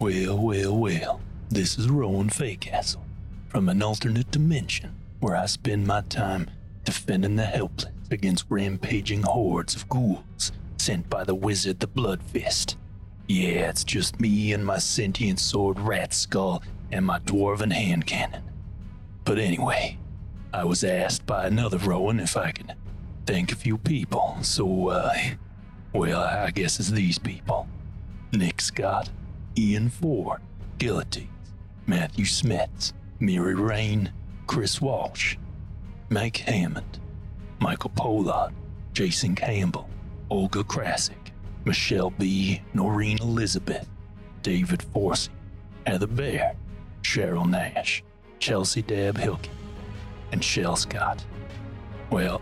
Well, well, well. This is Rowan Faycastle, from an alternate dimension where I spend my time defending the helpless against rampaging hordes of ghouls sent by the wizard the Bloodfist. Yeah, it's just me and my sentient sword Rat Skull and my dwarven hand cannon. But anyway, I was asked by another Rowan if I could thank a few people, so, uh, well, I guess it's these people Nick Scott, Ian Ford, Gillities, Matthew Smets, Mary Rain, Chris Walsh, Mike Hammond, Michael Pollard, Jason Campbell, Olga Krasik, Michelle B., Noreen Elizabeth, David Forsey, Heather Bear, Cheryl Nash, Chelsea Deb Hilkin, and Shell Scott. Well,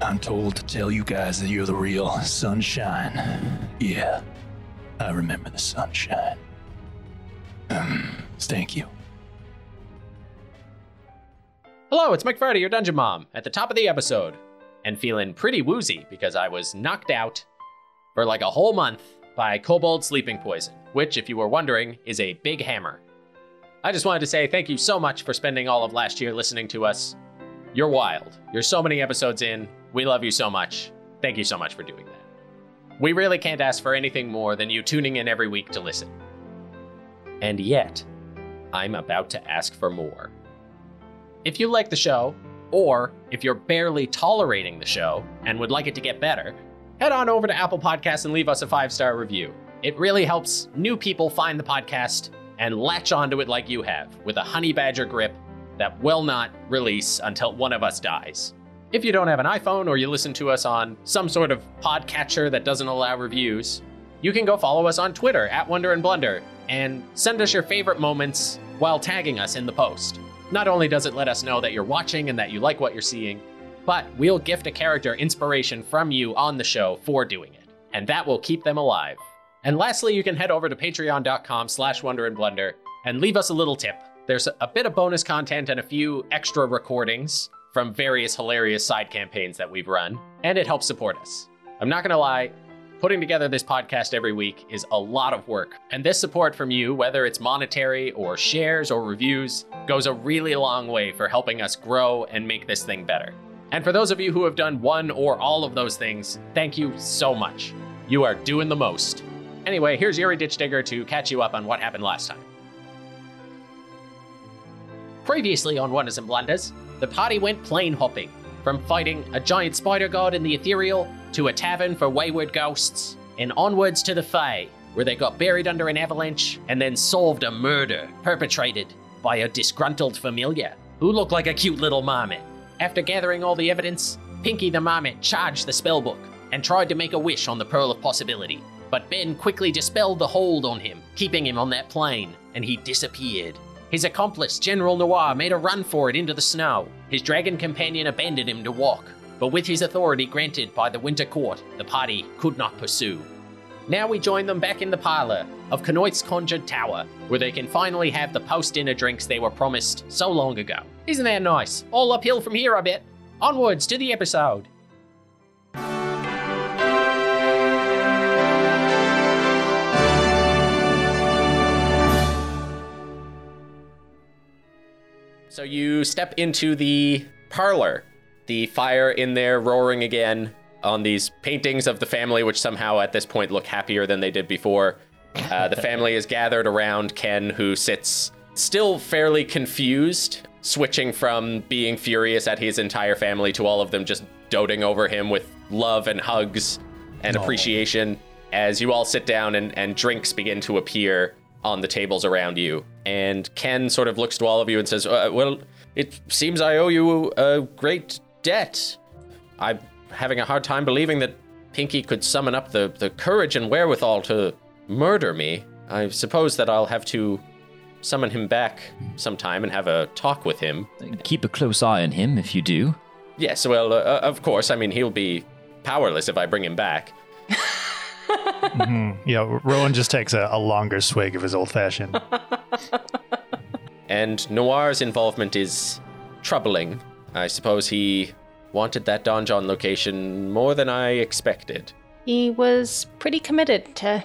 I'm told to tell you guys that you're the real sunshine. Yeah, I remember the sunshine. Thank you. Hello, it's Mike Friday, your dungeon mom, at the top of the episode, and feeling pretty woozy because I was knocked out for like a whole month by kobold sleeping poison, which, if you were wondering, is a big hammer. I just wanted to say thank you so much for spending all of last year listening to us. You're wild. You're so many episodes in. We love you so much. Thank you so much for doing that. We really can't ask for anything more than you tuning in every week to listen. And yet, I'm about to ask for more. If you like the show, or if you're barely tolerating the show and would like it to get better, head on over to Apple Podcasts and leave us a five star review. It really helps new people find the podcast and latch onto it like you have, with a honey badger grip that will not release until one of us dies. If you don't have an iPhone or you listen to us on some sort of podcatcher that doesn't allow reviews, you can go follow us on Twitter at Wonder and Blunder and send us your favorite moments while tagging us in the post. Not only does it let us know that you're watching and that you like what you're seeing, but we'll gift a character inspiration from you on the show for doing it, and that will keep them alive. And lastly, you can head over to patreon.com slash wonder and blunder and leave us a little tip. There's a bit of bonus content and a few extra recordings from various hilarious side campaigns that we've run, and it helps support us. I'm not gonna lie, putting together this podcast every week is a lot of work, and this support from you, whether it's monetary or shares or reviews, goes a really long way for helping us grow and make this thing better. And for those of you who have done one or all of those things, thank you so much. You are doing the most. Anyway, here's Yuri Ditch Digger to catch you up on what happened last time. Previously on Wonders and Blunders, the party went plane hopping, from fighting a giant spider god in the ethereal to a tavern for wayward ghosts, and onwards to the Fae, where they got buried under an avalanche and then solved a murder perpetrated by a disgruntled familiar who looked like a cute little marmot. After gathering all the evidence, Pinky the marmot charged the spellbook and tried to make a wish on the Pearl of Possibility. But Ben quickly dispelled the hold on him, keeping him on that plane, and he disappeared. His accomplice, General Noir, made a run for it into the snow. His dragon companion abandoned him to walk, but with his authority granted by the Winter Court, the party could not pursue. Now we join them back in the parlor of Kanoith's Conjured Tower, where they can finally have the post dinner drinks they were promised so long ago. Isn't that nice? All uphill from here, I bet. Onwards to the episode. So you step into the parlor, the fire in there roaring again on these paintings of the family, which somehow at this point look happier than they did before. Uh, the family is gathered around Ken, who sits still fairly confused, switching from being furious at his entire family to all of them just doting over him with love and hugs and appreciation as you all sit down and, and drinks begin to appear on the tables around you. And Ken sort of looks to all of you and says, uh, Well, it seems I owe you a great debt. I'm having a hard time believing that Pinky could summon up the, the courage and wherewithal to murder me. I suppose that I'll have to summon him back sometime and have a talk with him. Keep a close eye on him if you do. Yes, well, uh, of course. I mean, he'll be powerless if I bring him back. Yeah, Rowan just takes a, a longer swig of his old fashioned. And Noir's involvement is troubling. I suppose he wanted that donjon location more than I expected. He was pretty committed to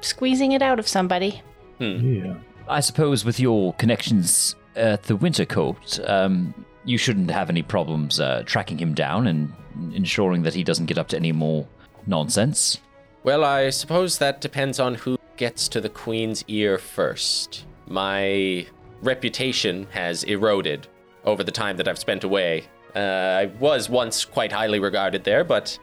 squeezing it out of somebody. Yeah. I suppose with your connections at the Winter Court, um, you shouldn't have any problems uh, tracking him down and ensuring that he doesn't get up to any more nonsense. Well, I suppose that depends on who gets to the Queen's ear first. My reputation has eroded over the time that I've spent away. Uh, I was once quite highly regarded there, but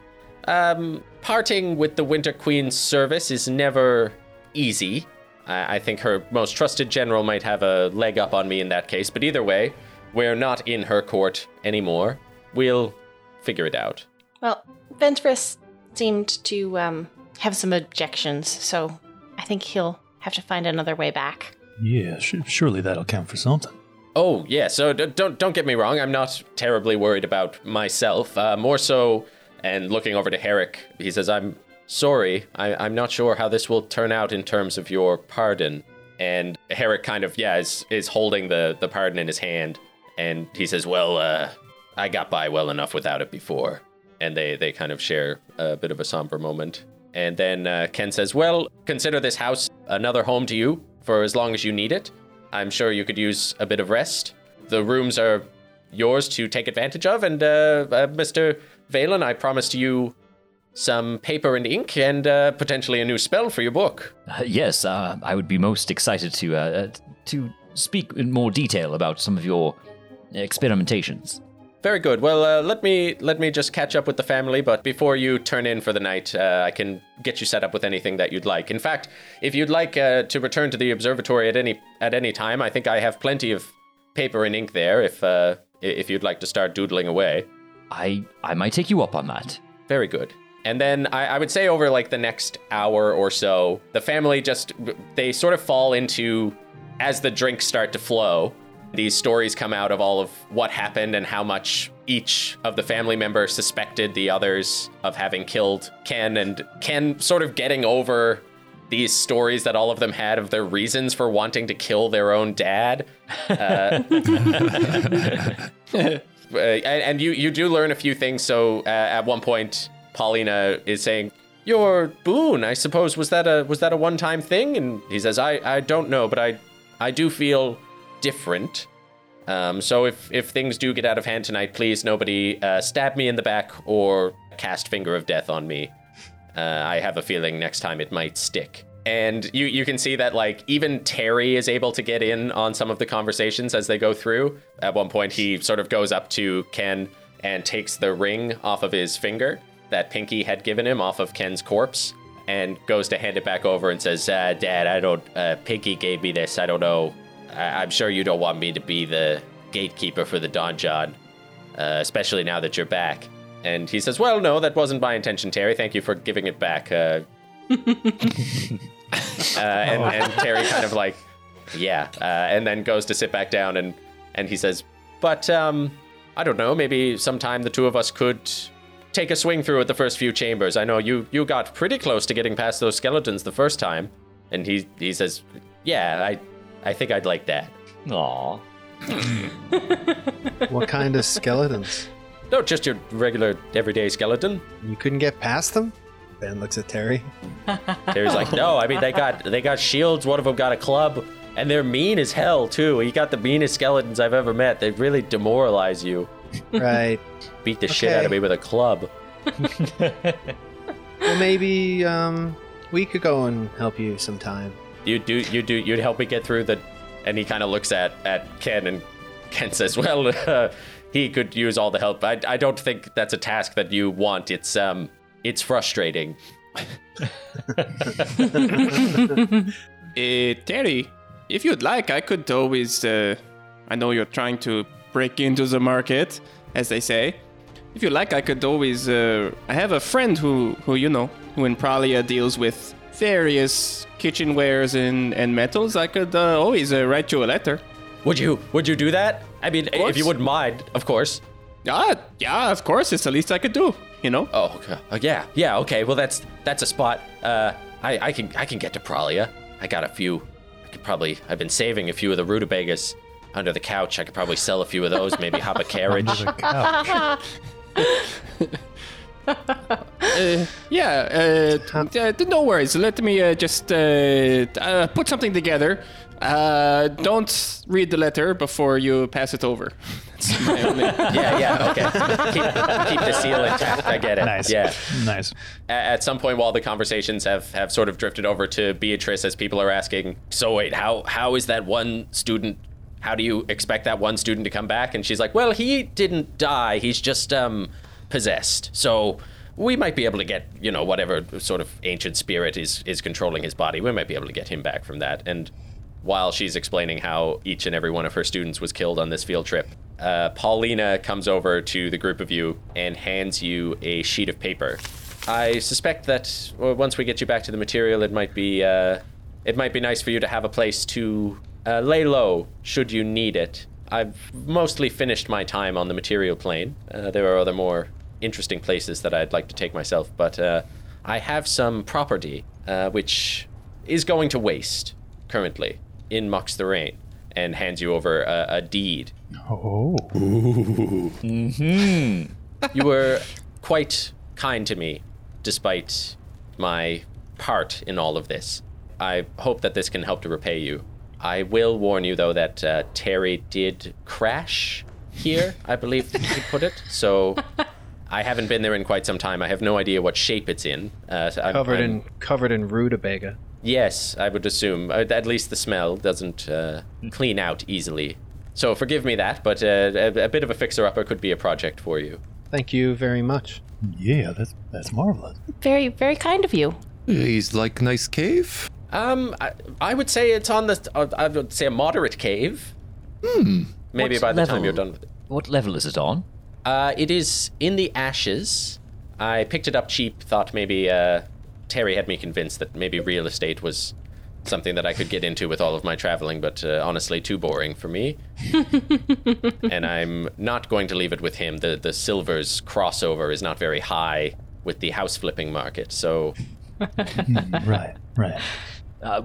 um, parting with the Winter Queen's service is never easy. I, I think her most trusted general might have a leg up on me in that case, but either way, we're not in her court anymore. We'll figure it out. Well, Ventress seemed to um, have some objections, so I think he'll have to find another way back. Yeah, sh- surely that'll count for something. Oh yeah, so d- don't don't get me wrong. I'm not terribly worried about myself. Uh, more so, and looking over to Herrick, he says, "I'm sorry. I, I'm not sure how this will turn out in terms of your pardon." And Herrick kind of yeah is is holding the the pardon in his hand, and he says, "Well, uh, I got by well enough without it before." And they they kind of share a bit of a somber moment. And then uh, Ken says, "Well, consider this house another home to you for as long as you need it." I'm sure you could use a bit of rest. The rooms are yours to take advantage of, and uh, uh, Mr. Valen, I promised you some paper and ink and uh, potentially a new spell for your book. Uh, yes, uh, I would be most excited to to speak in more detail about some of your experimentations. Very good. Well, uh, let me let me just catch up with the family. But before you turn in for the night, uh, I can get you set up with anything that you'd like. In fact, if you'd like uh, to return to the observatory at any at any time, I think I have plenty of paper and ink there. If uh, if you'd like to start doodling away. I I might take you up on that. Very good. And then I, I would say over like the next hour or so, the family just they sort of fall into as the drinks start to flow. These stories come out of all of what happened and how much each of the family members suspected the others of having killed Ken, and Ken sort of getting over these stories that all of them had of their reasons for wanting to kill their own dad. Uh, uh, and, you you do learn a few things. So uh, at one point, Paulina is saying, "Your boon, I suppose, was that a was that a one time thing?" And he says, "I I don't know, but I I do feel different. Um, so if if things do get out of hand tonight, please nobody uh, stab me in the back or cast finger of death on me. Uh, I have a feeling next time it might stick." And you, you can see that like even Terry is able to get in on some of the conversations as they go through. At one point, he sort of goes up to Ken and takes the ring off of his finger that Pinky had given him off of Ken's corpse, and goes to hand it back over and says, uh, "Dad, I don't. Uh, Pinky gave me this. I don't know. I- I'm sure you don't want me to be the gatekeeper for the donjon, uh, especially now that you're back." And he says, "Well, no, that wasn't my intention, Terry. Thank you for giving it back." Uh, uh, and, and Terry kind of like, yeah, uh, and then goes to sit back down and and he says, but um, I don't know, maybe sometime the two of us could take a swing through at the first few chambers. I know you you got pretty close to getting past those skeletons the first time, and he he says, yeah, I I think I'd like that. Aw. What kind of skeletons? No, just your regular everyday skeleton. You couldn't get past them? Ben looks at Terry. Terry's like, no, I mean they got they got shields. One of them got a club, and they're mean as hell too. You got the meanest skeletons I've ever met. They really demoralize you. Right. Beat the shit out of me with a club. well, maybe um, we could go and help you sometime. You do you do you'd help me get through the, and he kind of looks at at Ken and Ken says, well, uh, he could use all the help. I I don't think that's a task that you want. It's um it's frustrating. Uh, Terry, if you'd like, I could always. Uh, I know you're trying to break into the market, as they say. If you like, I could always. Uh, I have a friend who, who you know, who in Pralia deals with various kitchenwares and, and metals. I could uh, always uh, write you a letter. Would you would you do that? I mean, if you wouldn't mind, of course. Ah, yeah, of course. It's the least I could do. You know. Oh, okay. Uh, yeah, yeah. Okay. Well, that's that's a spot. Uh, I I can I can get to Pralia. I got a few. I could probably. I've been saving a few of the rutabagas under the couch. I could probably sell a few of those. Maybe hop a carriage. Under the. Uh, yeah, uh, uh, no worries. Let me uh, just uh, uh, put something together. Uh, don't read the letter before you pass it over. That's my only. Yeah, yeah, okay. keep, keep the seal intact. I get it. Nice. Yeah. Nice. A- At some point, while the conversations have, have sort of drifted over to Beatrice, as people are asking, so wait, how how is that one student? How do you expect that one student to come back? And she's like, well, he didn't die. He's just um possessed. So we might be able to get you know whatever sort of ancient spirit is is controlling his body. We might be able to get him back from that. And while she's explaining how each and every one of her students was killed on this field trip, uh, Paulina comes over to the group of you and hands you a sheet of paper. I suspect that well, once we get you back to the material, it might be uh, it might be nice for you to have a place to uh, lay low should you need it. I've mostly finished my time on the material plane. Uh, there are other more interesting places that I'd like to take myself, but uh, I have some property uh, which is going to waste currently in Mux the Rain and hands you over a, a deed. Oh. You were quite kind to me despite my part in all of this. I hope that this can help to repay you. I will warn you, though, that uh, Terry did crash here, I believe he put it. So I haven't been there in quite some time. I have no idea what shape it's in. Uh, so I'm- Covered I'm- in covered in rutabaga. Yes, I would assume. Uh, At least the smell doesn't uh, clean out easily. So forgive me that, but uh, a, a bit of a fixer-upper could be a project for you. Thank you very much. Yeah, that's that's marvelous. Very, very kind of you. He's like nice cave. Um, I, I would say it's on the. Uh, I would say a moderate cave. Hmm. Maybe What by the time you're done with it. What level is it on? Uh, it is in the ashes. I picked it up cheap. Thought maybe uh, Terry had me convinced that maybe real estate was something that I could get into with all of my traveling, but uh, honestly, too boring for me. and I'm not going to leave it with him. The the silvers crossover is not very high with the house flipping market, so right, right. Uh,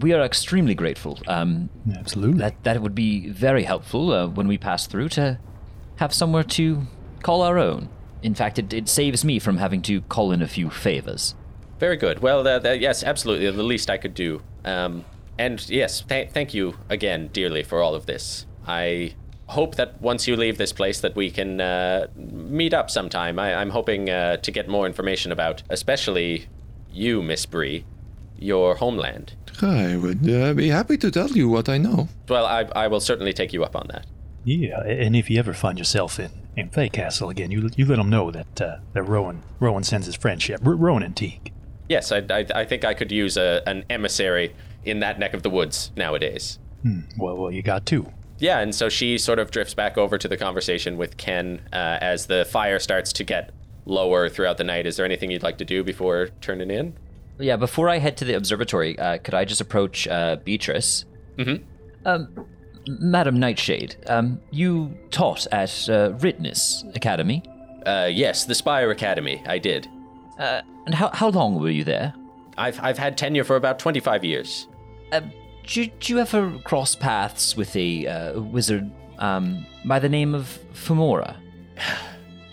we are extremely grateful. Um, Absolutely. that that would be very helpful uh, when we pass through to have somewhere to call our own. In fact, it, it saves me from having to call in a few favors. Very good. Well, uh, th- yes, absolutely. The least I could do. Um, and yes, th- thank you again dearly for all of this. I hope that once you leave this place, that we can uh, meet up sometime. I- I'm hoping uh, to get more information about, especially you, Miss Bree, your homeland. I would uh, be happy to tell you what I know. Well, I, I will certainly take you up on that. Yeah, and if you ever find yourself in in Fay Castle again, you you let them know that uh, that Rowan Rowan sends his friendship. R- Rowan and Teague. Yes, I, I, I think I could use a, an emissary in that neck of the woods nowadays. Hmm. Well, well, you got two. Yeah, and so she sort of drifts back over to the conversation with Ken uh, as the fire starts to get lower throughout the night. Is there anything you'd like to do before turning in? Yeah, before I head to the observatory, uh, could I just approach uh, Beatrice? Mhm. Um, Madam Nightshade, um, you taught at uh, Ritness Academy. Uh, yes, the Spire Academy. I did. Uh, and how, how long were you there? I've, I've had tenure for about 25 years. Uh, do, you- do you ever cross paths with a uh, wizard um, by the name of Femora?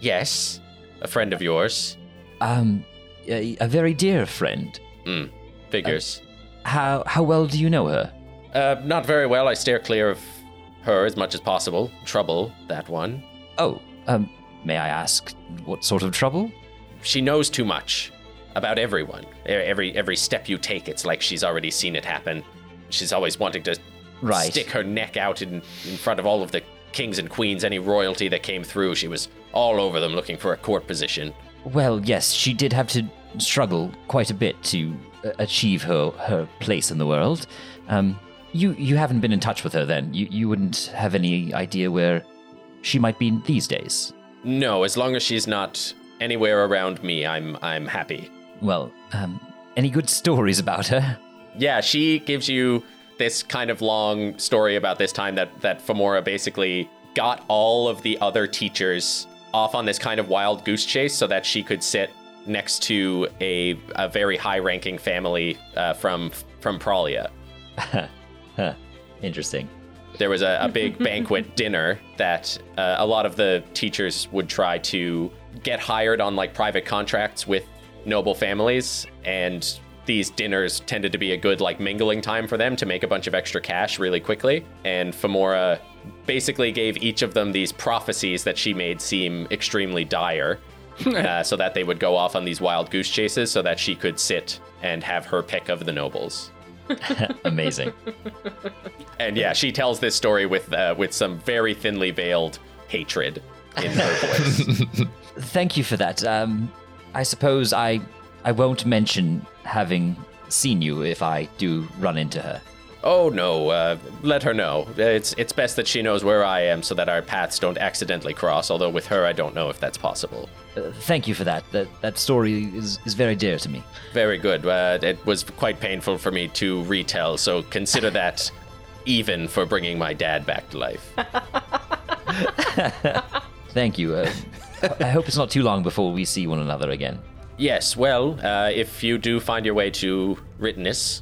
Yes, a friend of yours. Um, a, a very dear friend. Hmm, figures. How how well do you know her? Uh, not very well. I steer clear of her as much as possible. Trouble, that one. Oh, um, may I ask what sort of trouble? She knows too much about everyone. Every every step you take, it's like she's already seen it happen. She's always wanting to Right. stick her neck out in, in front of all of the kings and queens, any royalty that came through. She was all over them looking for a court position. Well, yes, she did have to struggle quite a bit to uh, achieve her her place in the world. Um, you you haven't been in touch with her then. You you wouldn't have any idea where she might be these days. No, as long as she's not anywhere around me, I'm I'm happy. Well, um, any good stories about her? Yeah, she gives you this kind of long story about this time that that Femora basically got all of the other teachers off on this kind of wild goose chase so that she could sit next to a, a very high-ranking family uh, from from Pralia. Huh, interesting. There was a, a big banquet dinner that uh, a lot of the teachers would try to get hired on like private contracts with noble families and these dinners tended to be a good like mingling time for them to make a bunch of extra cash really quickly. And Femora basically gave each of them these prophecies that she made seem extremely dire uh, so that they would go off on these wild goose chases so that she could sit and have her pick of the nobles Amazing. and yeah she tells this story with uh, with some very thinly veiled hatred in her voice Thank you for that. Um, I suppose I I won't mention having seen you if I do run into her. Oh no, uh, let her know. It's it's best that she knows where I am so that our paths don't accidentally cross. Although with her, I don't know if that's possible. Uh, thank you for that. That that story is, is very dear to me. Very good. Uh, it was quite painful for me to retell, so consider that even for bringing my dad back to life. Thank you. Uh, I hope it's not too long before we see one another again. Yes, well, uh, if you do find your way to Rittenus,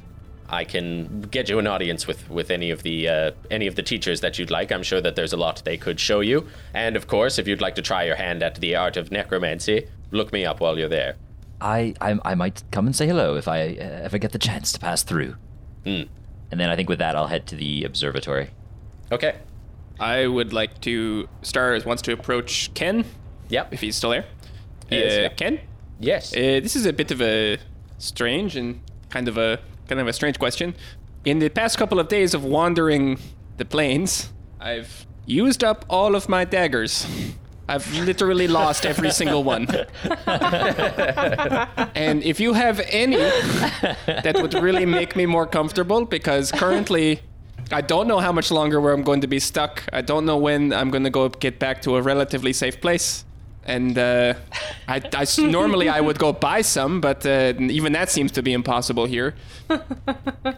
I can get you an audience with, with any of the uh, any of the teachers that you'd like. I'm sure that there's a lot they could show you. And of course, if you'd like to try your hand at the art of necromancy, look me up while you're there. I I, I might come and say hello if I uh, ever get the chance to pass through. Hmm. And then I think with that I'll head to the observatory. Okay. I would like to. Stars wants to approach Ken Yep. if he's still there. He is, Uh, yeah. Ken, Yes. uh, this is a bit of a strange and kind of a kind of a strange question. In the past couple of days of wandering the plains, I've used up all of my daggers. I've literally lost every single one. and if you have any that would really make me more comfortable, because currently I don't know how much longer where I'm going to be stuck. I don't know when I'm going to go get back to a relatively safe place. And uh, I, I s- normally I would go buy some, but uh, even that seems to be impossible here.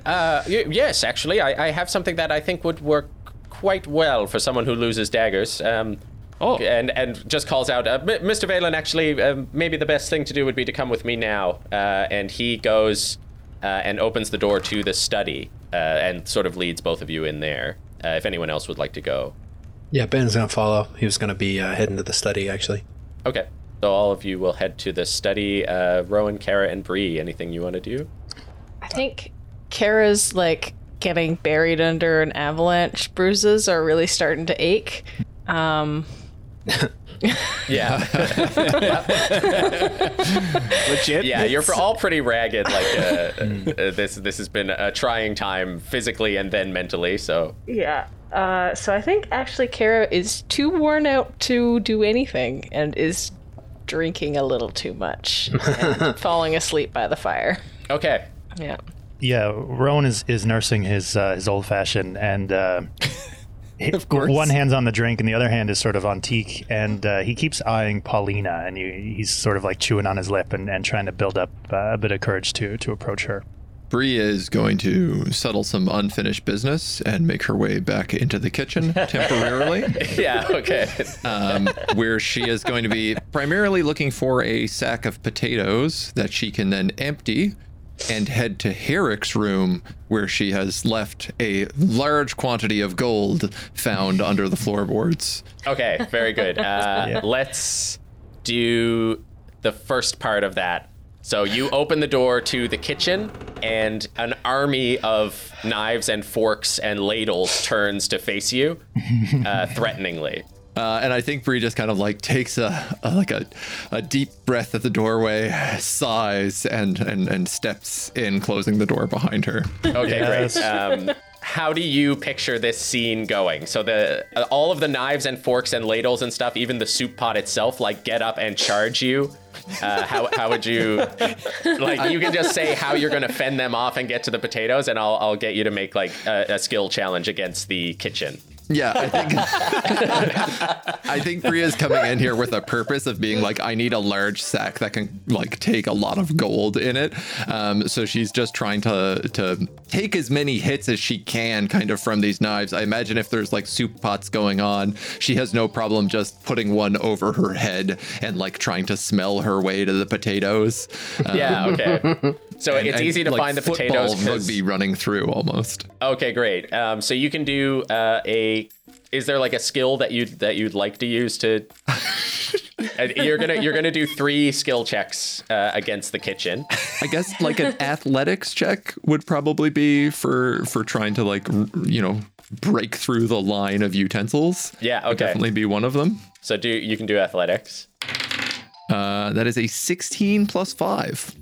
Uh, y- yes, actually, I, I have something that I think would work quite well for someone who loses daggers. Um, Oh. and and just calls out, uh, Mr. Valen. Actually, um, maybe the best thing to do would be to come with me now. Uh, and he goes uh, and opens the door to the study uh, and sort of leads both of you in there. Uh, if anyone else would like to go, Yeah, Ben's gonna follow. He was gonna be uh, heading to the study actually. Okay. So all of you will head to the study. Uh, Rowan, Kara, and Bree. Anything you want to do? I think Kara's like getting buried under an avalanche. Bruises are really starting to ache. Um, Yeah. Legit. Yeah, you're all pretty ragged. Like uh, uh, this, this has been a trying time physically and then mentally. So yeah. Uh, so I think actually Kara is too worn out to do anything and is drinking a little too much and falling asleep by the fire. okay, Yeah. Yeah, Rowan is, is nursing his uh, his old fashioned, and uh, Of course. one hand's on the drink and the other hand is sort of on Teague, and uh, he keeps eyeing Paulina, and he, he's sort of like chewing on his lip and, and trying to build up uh, a bit of courage to to approach her. Bree is going to settle some unfinished business and make her way back into the kitchen temporarily, yeah, okay. um, where she is going to be primarily looking for a sack of potatoes that she can then empty and head to Herrick's room, where she has left a large quantity of gold found under the floorboards. Okay, very good. Uh, Let's do the first part of that. So you open the door to the kitchen, and an army of knives and forks and ladles turns to face you, uh, threateningly. Uh, and I think Bree just kind of like takes a, a like a, a deep breath at the doorway, sighs, and, and and steps in, closing the door behind her. Okay, Yes. great. Um, how do you picture this scene going? So the uh, all of the knives and forks and ladles and stuff, even the soup pot itself, like get up and charge you. Uh, how how would you like? You can just say how you're going to fend them off and get to the potatoes, and I'll I'll get you to make like a, a skill challenge against the kitchen. Yeah, I think I think Bria's coming in here with a purpose of being like, I need a large sack that can like take a lot of gold in it. Um, so she's just trying to to take as many hits as she can, kind of from these knives. I imagine if there's like soup pots going on, she has no problem just putting one over her head and like trying to smell her way to the potatoes. Um, Yeah. Okay. So and- it's and, easy to like, find the football potatoes. 'cause- rugby running through almost. Okay, great. Um, so you can do uh, a. Is there like a skill that you that you'd like to use to Uh, You're gonna you're gonna do three skill checks uh, against the kitchen. I guess like an athletics check would probably be for for trying to like you know break through the line of utensils. Yeah, Would okay. definitely be one of them. So do you can do athletics. Uh, that is a 16 plus five.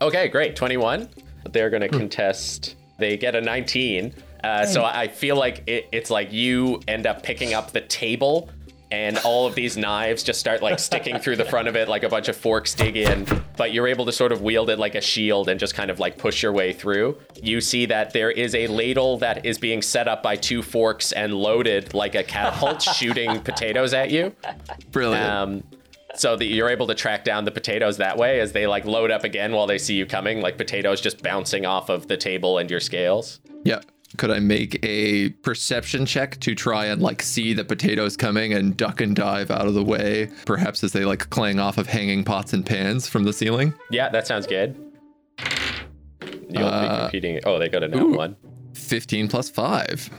Okay, great. 21. They're going to contest. They get a 19. Uh, so I feel like it, it's like you end up picking up the table, and all of these knives just start like sticking through the front of it, like a bunch of forks dig in. But you're able to sort of wield it like a shield and just kind of like push your way through. You see that there is a ladle that is being set up by two forks and loaded like a catapult, shooting potatoes at you. Brilliant. Um, so that you're able to track down the potatoes that way as they like load up again while they see you coming, like potatoes just bouncing off of the table and your scales. yeah. Could I make a perception check to try and like see the potatoes coming and duck and dive out of the way, perhaps as they like clang off of hanging pots and pans from the ceiling? Yeah, that sounds good. You'll be uh, competing. Oh, they got a no one. 15 plus five.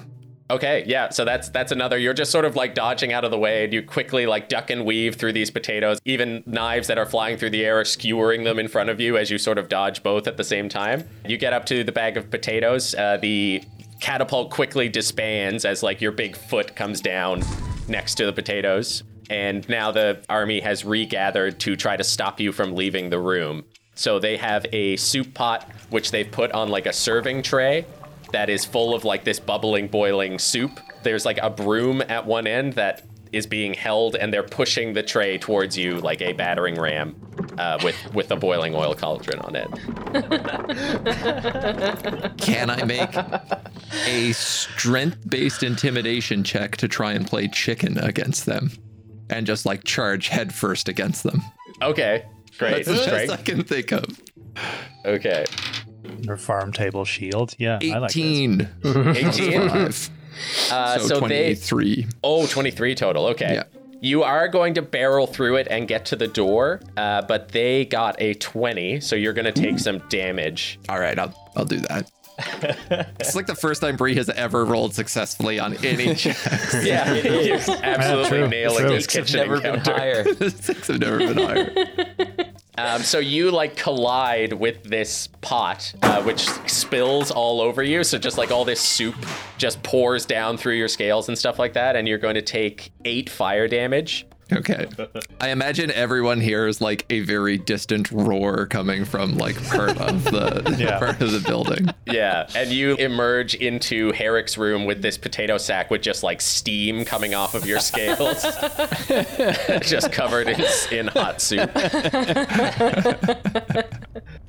Okay, yeah, so that's that's another. You're just sort of like dodging out of the way, and you quickly like duck and weave through these potatoes. Even knives that are flying through the air are skewering them in front of you as you sort of dodge both at the same time. You get up to the bag of potatoes. Uh, the catapult quickly disbands as like your big foot comes down next to the potatoes, and now the army has regathered to try to stop you from leaving the room. So they have a soup pot which they've put on like a serving tray that is full of like this bubbling, boiling soup. There's like a broom at one end that is being held, and they're pushing the tray towards you like a battering ram uh, with with a boiling oil cauldron on it. Can I make a strength based intimidation check to try and play chicken against them? And just like charge headfirst against them. Okay, great. That's the best I can think of. Okay, Or farm table shield. Yeah, I like 18. 18. Uh, so, so they 23. Oh, 23 total. Okay. Yeah. You are going to barrel through it and get to the door, uh, but they got a 20, so you're going to take some damage. All right, I'll, I'll do that. it's like the first time Bree has ever rolled successfully on any check. Yeah, you're absolutely true. nailing True. this kitchen never been encounter. higher. Six have never been higher. Um, so you like collide with this pot, uh, which spills all over you. So just like all this soup just pours down through your scales and stuff like that, and you're going to take eight fire damage. Okay. I imagine everyone here is like a very distant roar coming from like part of the Yeah. part of the building. Yeah, and you emerge into Herrick's room with this potato sack with just like steam coming off of your scales, just covered in, in hot soup.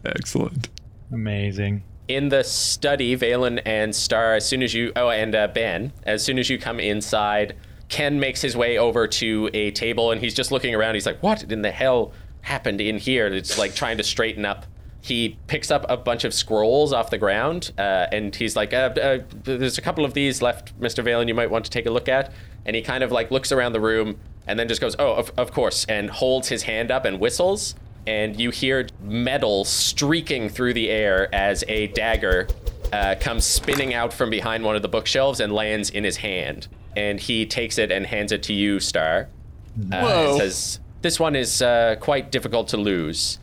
Excellent. Amazing. in the study, Valen and Star, as soon as you, oh, and uh, Ben, as soon as you come inside, Ken makes his way over to a table and he's just looking around. He's like, what in the hell happened in here? It's like trying to straighten up. He picks up a bunch of scrolls off the ground uh, and he's like, uh, uh, there's a couple of these left, Mr. Valen, you might want to take a look at. And he kind of like looks around the room and then just goes, oh, of, of course, and holds his hand up and whistles and you hear metal streaking through the air as a dagger uh, comes spinning out from behind one of the bookshelves and lands in his hand. And he takes it and hands it to you, Star. Uh, Whoa. and says, "This one is uh, quite difficult to lose."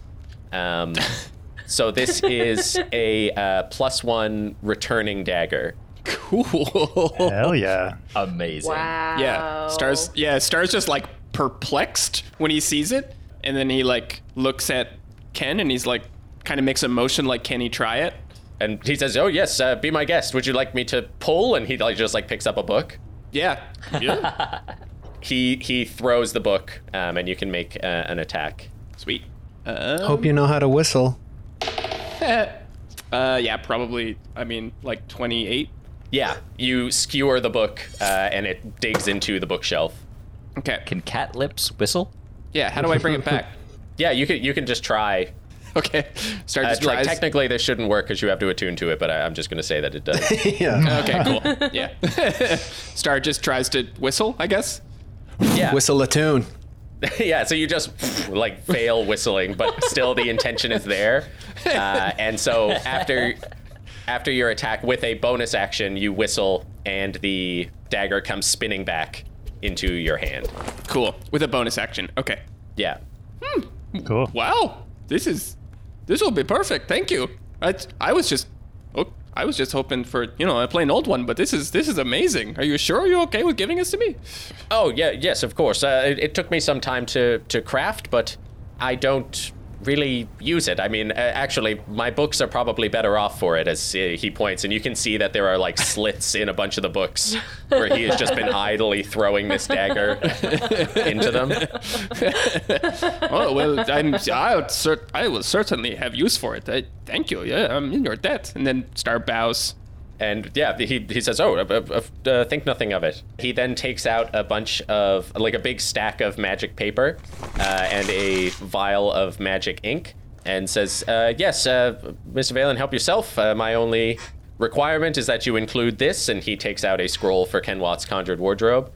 Um, so this is a uh, plus one returning dagger. Cool. Hell yeah. Amazing. Wow. Yeah. Stars yeah, Stars just like perplexed when he sees it. And then he like looks at Ken and he's like kind of makes a motion like can he try it? And he says, "Oh yes, uh, be my guest. Would you like me to pull?" And he like just like picks up a book. Yeah. Yeah. He he throws the book, um, and you can make uh, an attack. Sweet. Uh, Hope you know how to whistle. uh yeah, probably I mean like 28. Yeah, you skewer the book, uh, and it digs into the bookshelf. Okay. Can cat lips whistle? Yeah, how do I bring it back? Yeah, you can you can just try. Okay. Start Uh, just like technically, this shouldn't work because you have to attune to it, but I, I'm just going to say that it does. yeah. Okay, cool. Yeah. Star just tries to whistle, I guess. yeah, Whistle a tune. yeah. So you just like fail whistling, but still the intention is there. Uh, and so after after your attack with a bonus action, you whistle, and the dagger comes spinning back into your hand. Cool. With a bonus action. Okay. Yeah. Hmm. Cool. Wow, this is this will be perfect. Thank you. I I was just oh, I was just hoping for you know a plain old one, but this is this is amazing. Are you sure you're okay with giving this to me? Oh yeah, yes, of course. Uh, it, it took me some time to to craft, but I don't really use it. I mean, actually, my books are probably better off for it. As uh, he points, and you can see that there are like slits in a bunch of the books where he has just been idly throwing this dagger into them. Oh well, I'm, I'll I will certainly have use for it. I, thank you. Yeah, I'm in your debt. And then Star bows. And yeah, he, he says, "Oh, uh, uh, uh, think nothing of it." He then takes out a bunch of like a big stack of magic paper uh, and a vial of magic ink, and says, uh, "Yes, Mr. Valen, help yourself. My only requirement is that you include this." And he takes out a scroll for Ken Watt's conjured wardrobe.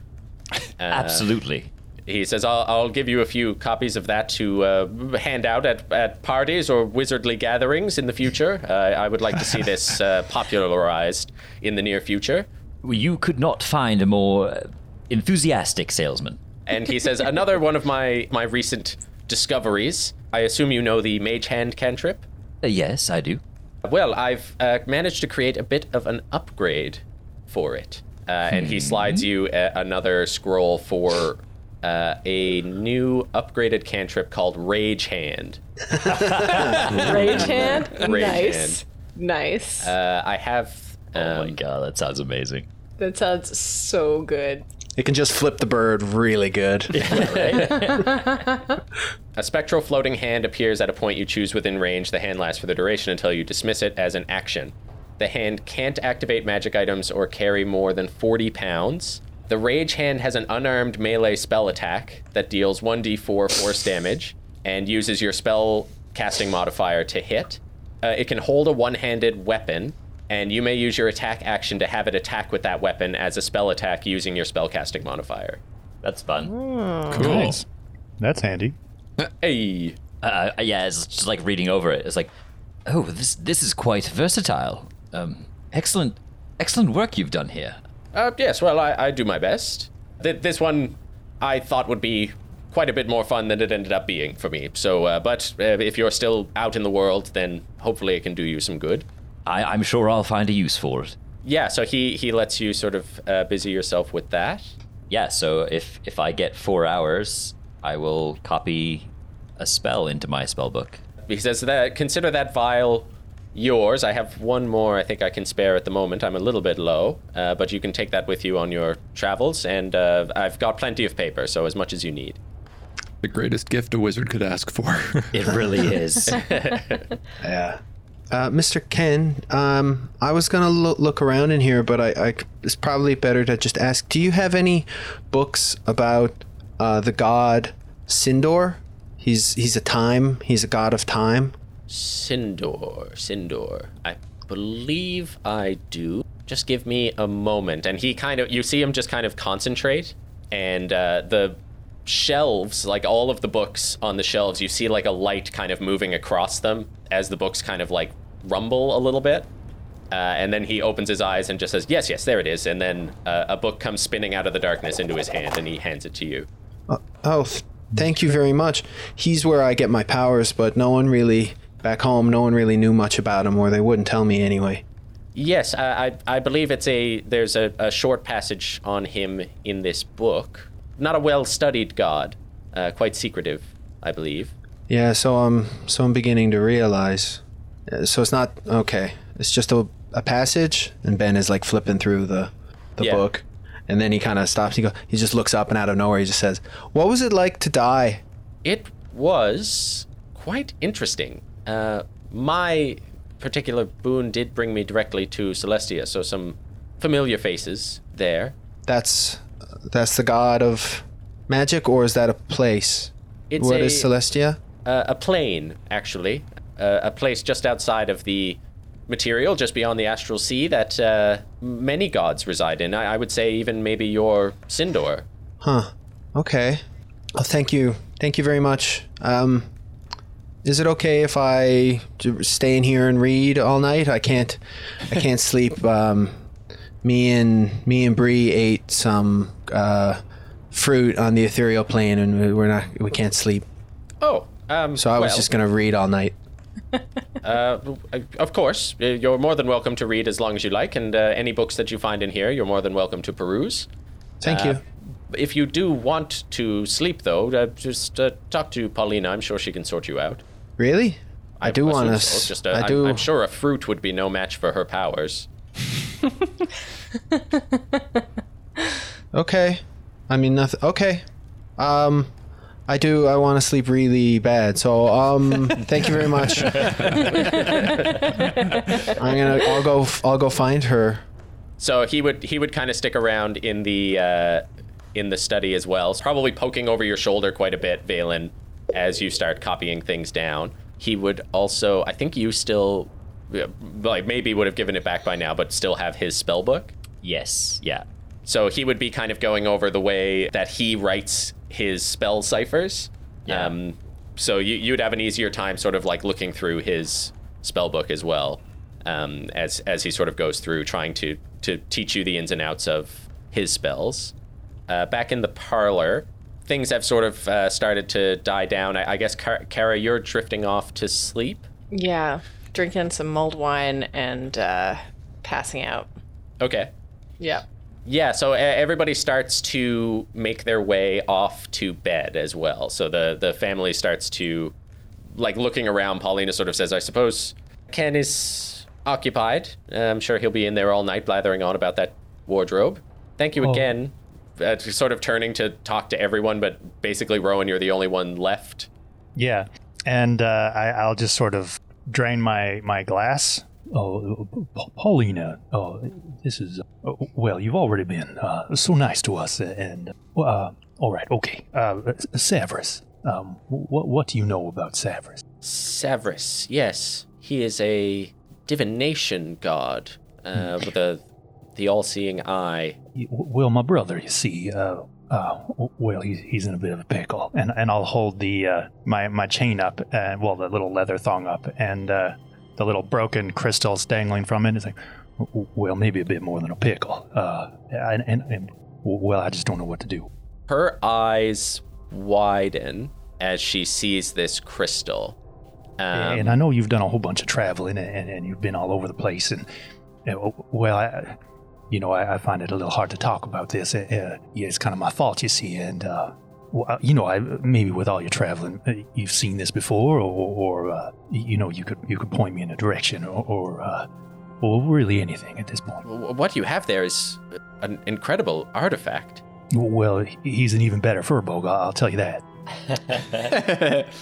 Absolutely. He says, I'll, I'll give you a few copies of that to uh, hand out at, at parties or wizardly gatherings in the future. Uh, I would like to see this uh, popularized in the near future. You could not find a more uh, enthusiastic salesman. And he says, another one of my, my recent discoveries. I assume you know the Mage Hand cantrip? Uh, yes, I do. Well, I've uh, managed to create a bit of an upgrade for it. Uh, and he slides you a- another scroll for uh, a new upgraded cantrip called Rage Hand. Rage hand. Rage nice. Nice. Uh, I have. oh my um, god, that sounds amazing. that sounds so good. It can just flip the bird really good. A spectral floating hand appears at a point you choose within range. The hand lasts for the duration until you dismiss it as an action. The hand can't activate magic items or carry more than 40 pounds. The Rage Hand has an unarmed melee spell attack that deals 1d4 force damage and uses your spell casting modifier to hit. Uh, it can hold a one handed weapon, and you may use your attack action to have it attack with that weapon as a spell attack using your spell casting modifier. That's fun. Cool. Nice. That's handy. Hey! Uh, yeah, it's just like reading over it. It's like, oh, this this is quite versatile. Um, excellent, excellent work you've done here. Uh, yes, well, I, I do my best. Th- this one I thought would be quite a bit more fun than it ended up being for me. So, uh, but uh, if you're still out in the world, then hopefully it can do you some good. I, I'm sure I'll find a use for it. Yeah, so he, he lets you sort of uh, busy yourself with that. Yeah, so if if I get four hours, I will copy a spell into my spell book. He says that consider that vial yours. I have one more I think I can spare at the moment. I'm a little bit low, uh, but you can take that with you on your travels, and uh, I've got plenty of paper, so as much as you need. The greatest gift a wizard could ask for. It really is. Yeah. Uh, Mr. Ken, um, I was gonna lo- look around in here, but I, I, it's probably better to just ask. Do you have any books about uh, the god Sindor? He's he's a time. He's a god of time. Sindor, Sindor. I believe I do. Just give me a moment. And he kind of, you see him just kind of concentrate, and uh, the shelves, like all of the books on the shelves, you see like a light kind of moving across them as the books kind of like rumble a little bit. Uh, and then he opens his eyes and just says, Yes, yes, there it is. And then uh, a book comes spinning out of the darkness into his hand, and he hands it to you. Oh, thank you very much. He's where I get my powers, but no one really back home. No one really knew much about him, or they wouldn't tell me anyway. Yes, I, I, I believe it's a there's a, a short passage on him in this book. Not a well studied god, uh, quite secretive, I believe. Yeah, so um, so I'm beginning to realize. Uh, So it's not okay. It's just a, a passage, and Ben is like flipping through the the Yeah. book, and then he kind of stops. He go. He just looks up, and out of nowhere, he just says, "What was it like to die?" It was quite interesting. Uh, my particular boon did bring me directly to Celestia, so some familiar faces there. That's that's the god of magic, or is that a place? It's What a, is Celestia? uh, a plane, actually, uh, a place just outside of the material, just beyond the astral sea that uh, many gods reside in. I, I would say even maybe your Sindor. Huh. Okay. Well, thank you. Thank you very much. Um, is it okay if I stay in here and read all night? I can't. I can't sleep. Um, me and me and Bree ate some uh, fruit on the ethereal plane, and we- we're not. We can't sleep Oh, um, So I was well, just gonna read all night. Uh, of course, uh, you're more than welcome to read as long as you like, and uh, any books that you find in here, you're more than welcome to peruse. Thank Uh, you. If you do want to sleep, though, uh, just uh, talk to Paulina. I'm sure she can sort you out. Really? I, do want to. so. Just, uh, I I'm- do. I'm sure a fruit would be no match for her powers. Okay. I mean nothing. Okay. Um, I do. I want to sleep really bad. So um, thank you very much. I'm gonna. I'll go. I'll go find her. So he would he would kind of stick around in the uh, in the study as well, It's probably poking over your shoulder quite a bit, Valen, as you start copying things down. He would also, I think you still, like maybe would have given it back by now, but still have his spell book. Yes. Yeah. So he would be kind of going over the way that he writes his spell ciphers. Yeah. Um, so you, you'd have an easier time sort of like looking through his spell book as well, um, as as he sort of goes through trying to to teach you the ins and outs of his spells. Uh, back in the parlor, things have sort of uh, started to die down. I, I guess, Kara, Kara, you're drifting off to sleep. Yeah, drinking some mulled wine and uh, passing out. Okay. Yeah. Yeah, so everybody starts to make their way off to bed as well. So the the family starts to like looking around. Paulina sort of says, "I suppose Ken is occupied. I'm sure he'll be in there all night blathering on about that wardrobe." Thank you Oh. again. Uh, sort of turning to talk to everyone, but basically, Rowan, you're the only one left. Yeah, and uh, I, I'll just sort of drain my my glass. Oh, Paulina, oh, this is, oh, well, you've already been uh, so nice to us, and, uh, all right, okay. Uh, Savras, um, what, what do you know about Savras? Savras, yes, he is a divination god uh, with a the all-seeing eye. Well, my brother, you see, uh, uh, well, he's, he's in a bit of a pickle. and and I'll hold the uh, my my chain up, uh, well, the little leather thong up, and uh, the little broken crystals dangling from it. It's like, Well, maybe a bit more than a pickle. Uh, and, and, and, well, I just don't know what to do. Her eyes widen as she sees this crystal. Um, and I know you've done a whole bunch of traveling and, and, and you've been all over the place. And, uh, well, I, you know, I, I find it a little hard to talk about this. Uh, uh, yeah, it's kind of my fault, you see. And, uh, well, uh, you know, I maybe with all your traveling, uh, you've seen this before, or, or uh, you know, you could you could point me in a direction, or, or, uh, or really anything at this point. what you have there is an incredible artifact. Well, he's an even better Firbolg, I'll tell you that.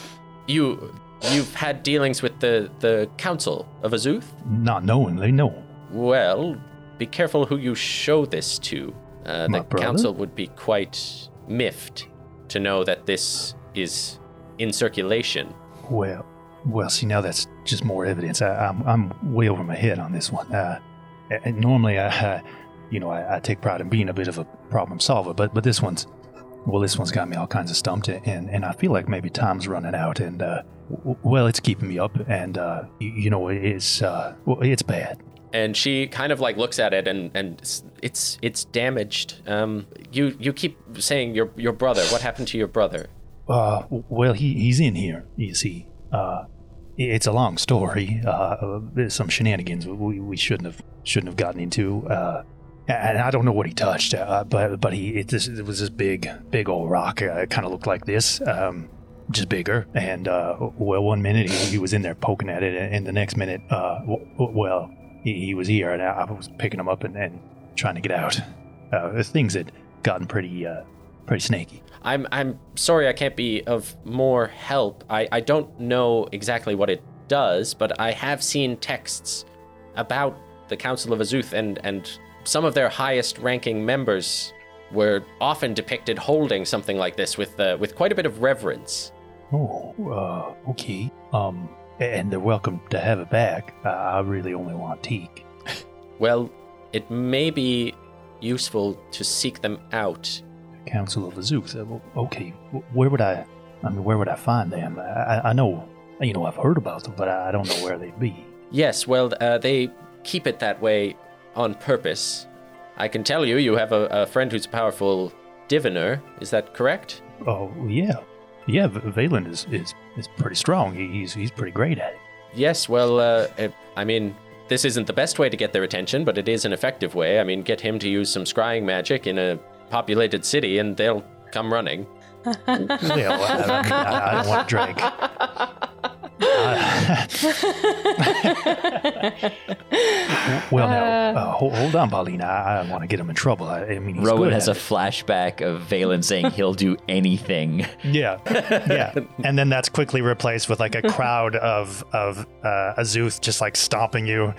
You you've had dealings with the the council of Azuth? Not knowingly, no. Well, be careful who you show this to. Uh, the brother? council would be quite miffed to know that this is in circulation. Well, well, see, now that's just more evidence. I, I'm, I'm way over my head on this one. Uh, and normally, I, uh, you know, I, I take pride in being a bit of a problem solver, but but this one's, well, this one's got me all kinds of stumped, and and I feel like maybe time's running out, and uh, w- well, it's keeping me up, and uh, you, you know, it's uh, well, it's bad. And she kind of like looks at it and and it's it's damaged um you you keep saying your your brother what happened to your brother Uh, well, he he's in here. You see, uh, it's a long story. Uh, some shenanigans we, we shouldn't have shouldn't have gotten into. Uh, and I don't know what he touched, uh, but but he it, this, it was this big big old rock. Uh, it kind of looked like this, um, just bigger. And uh, well, one minute he, he was in there poking at it, and the next minute, uh, w- well, he, he was here, and I was picking him up and, and trying to get out. Uh, things had gotten pretty uh, pretty snaky. i'm i'm sorry i can't be of more help i i don't know exactly what it does but i have seen texts about the council of azuth and and some of their highest ranking members were often depicted holding something like this with uh, with quite a bit of reverence Oh, uh, okay. Um, and they're welcome to have it back. Uh, I really only want Teague. well it may be useful to seek them out Council of. Uh, well, okay, where would I? I mean, where would I find them? I, I- know, you know, I've heard about them, but I I don't know where they'd be. Yes, well, uh, they keep it that way on purpose. I can tell you, you have a, a friend who's a powerful diviner. Is that correct? Oh, yeah. Yeah, V- Valen is, is is pretty strong. He's he's pretty great at it. Yes, well, uh, it, I mean, this isn't the best way to get their attention, but it is an effective way. I mean, get him to use some scrying magic in a populated city, and they'll come running. Well, I, I, I, I don't want to drag. well, now uh, hold, hold on, Paulina. I, I don't want to get him in trouble. I, I mean, he's Rowan has a it. flashback of Valen saying he'll do anything. Yeah, yeah, and then that's quickly replaced with like a crowd of of uh, Azuth just like stomping you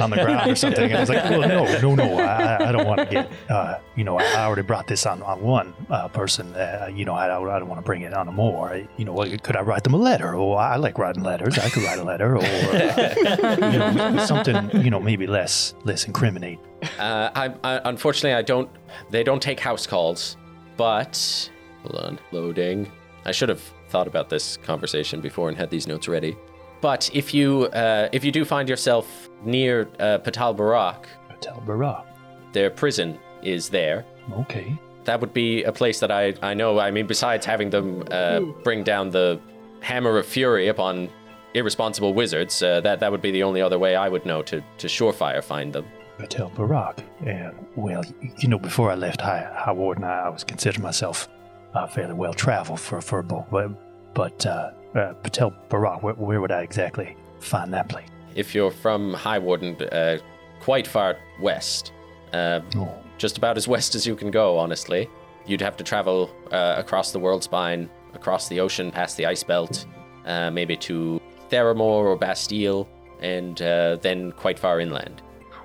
on the ground or something. And I was like, well, no, no, no, I, I don't want to get. Uh, you know, I already brought this on on one uh, person. Uh, you know, I, I don't want to bring it on more. You know, could I write them a letter? Oh, I like writing letters. I could write a letter, or uh, you know, something. You know, maybe less less incriminating. Uh, I, I, unfortunately, I don't. They don't take house calls, but hold on, loading. I should have thought about this conversation before and had these notes ready. But if you uh, if you do find yourself near uh, Patal Barak, Tell Barak. their prison is there. Okay. That would be a place that I I know. I mean, besides having them uh, bring down the hammer of fury upon irresponsible wizards, uh, that that would be the only other way I would know to to surefire find them. Patel Barak. And, well, you know, before I left High, High Warden, I, I was considering myself uh, fairly well traveled for, for a book. But, but uh, uh, Patel Barak, where, where would I exactly find that place? if you're from High Warden, uh, quite far west, uh, Oh, just about as west as you can go, honestly. You'd have to travel uh, across the world spine, across the ocean, past the ice belt, uh, maybe to Theramore or Bastille, and uh, then quite far inland.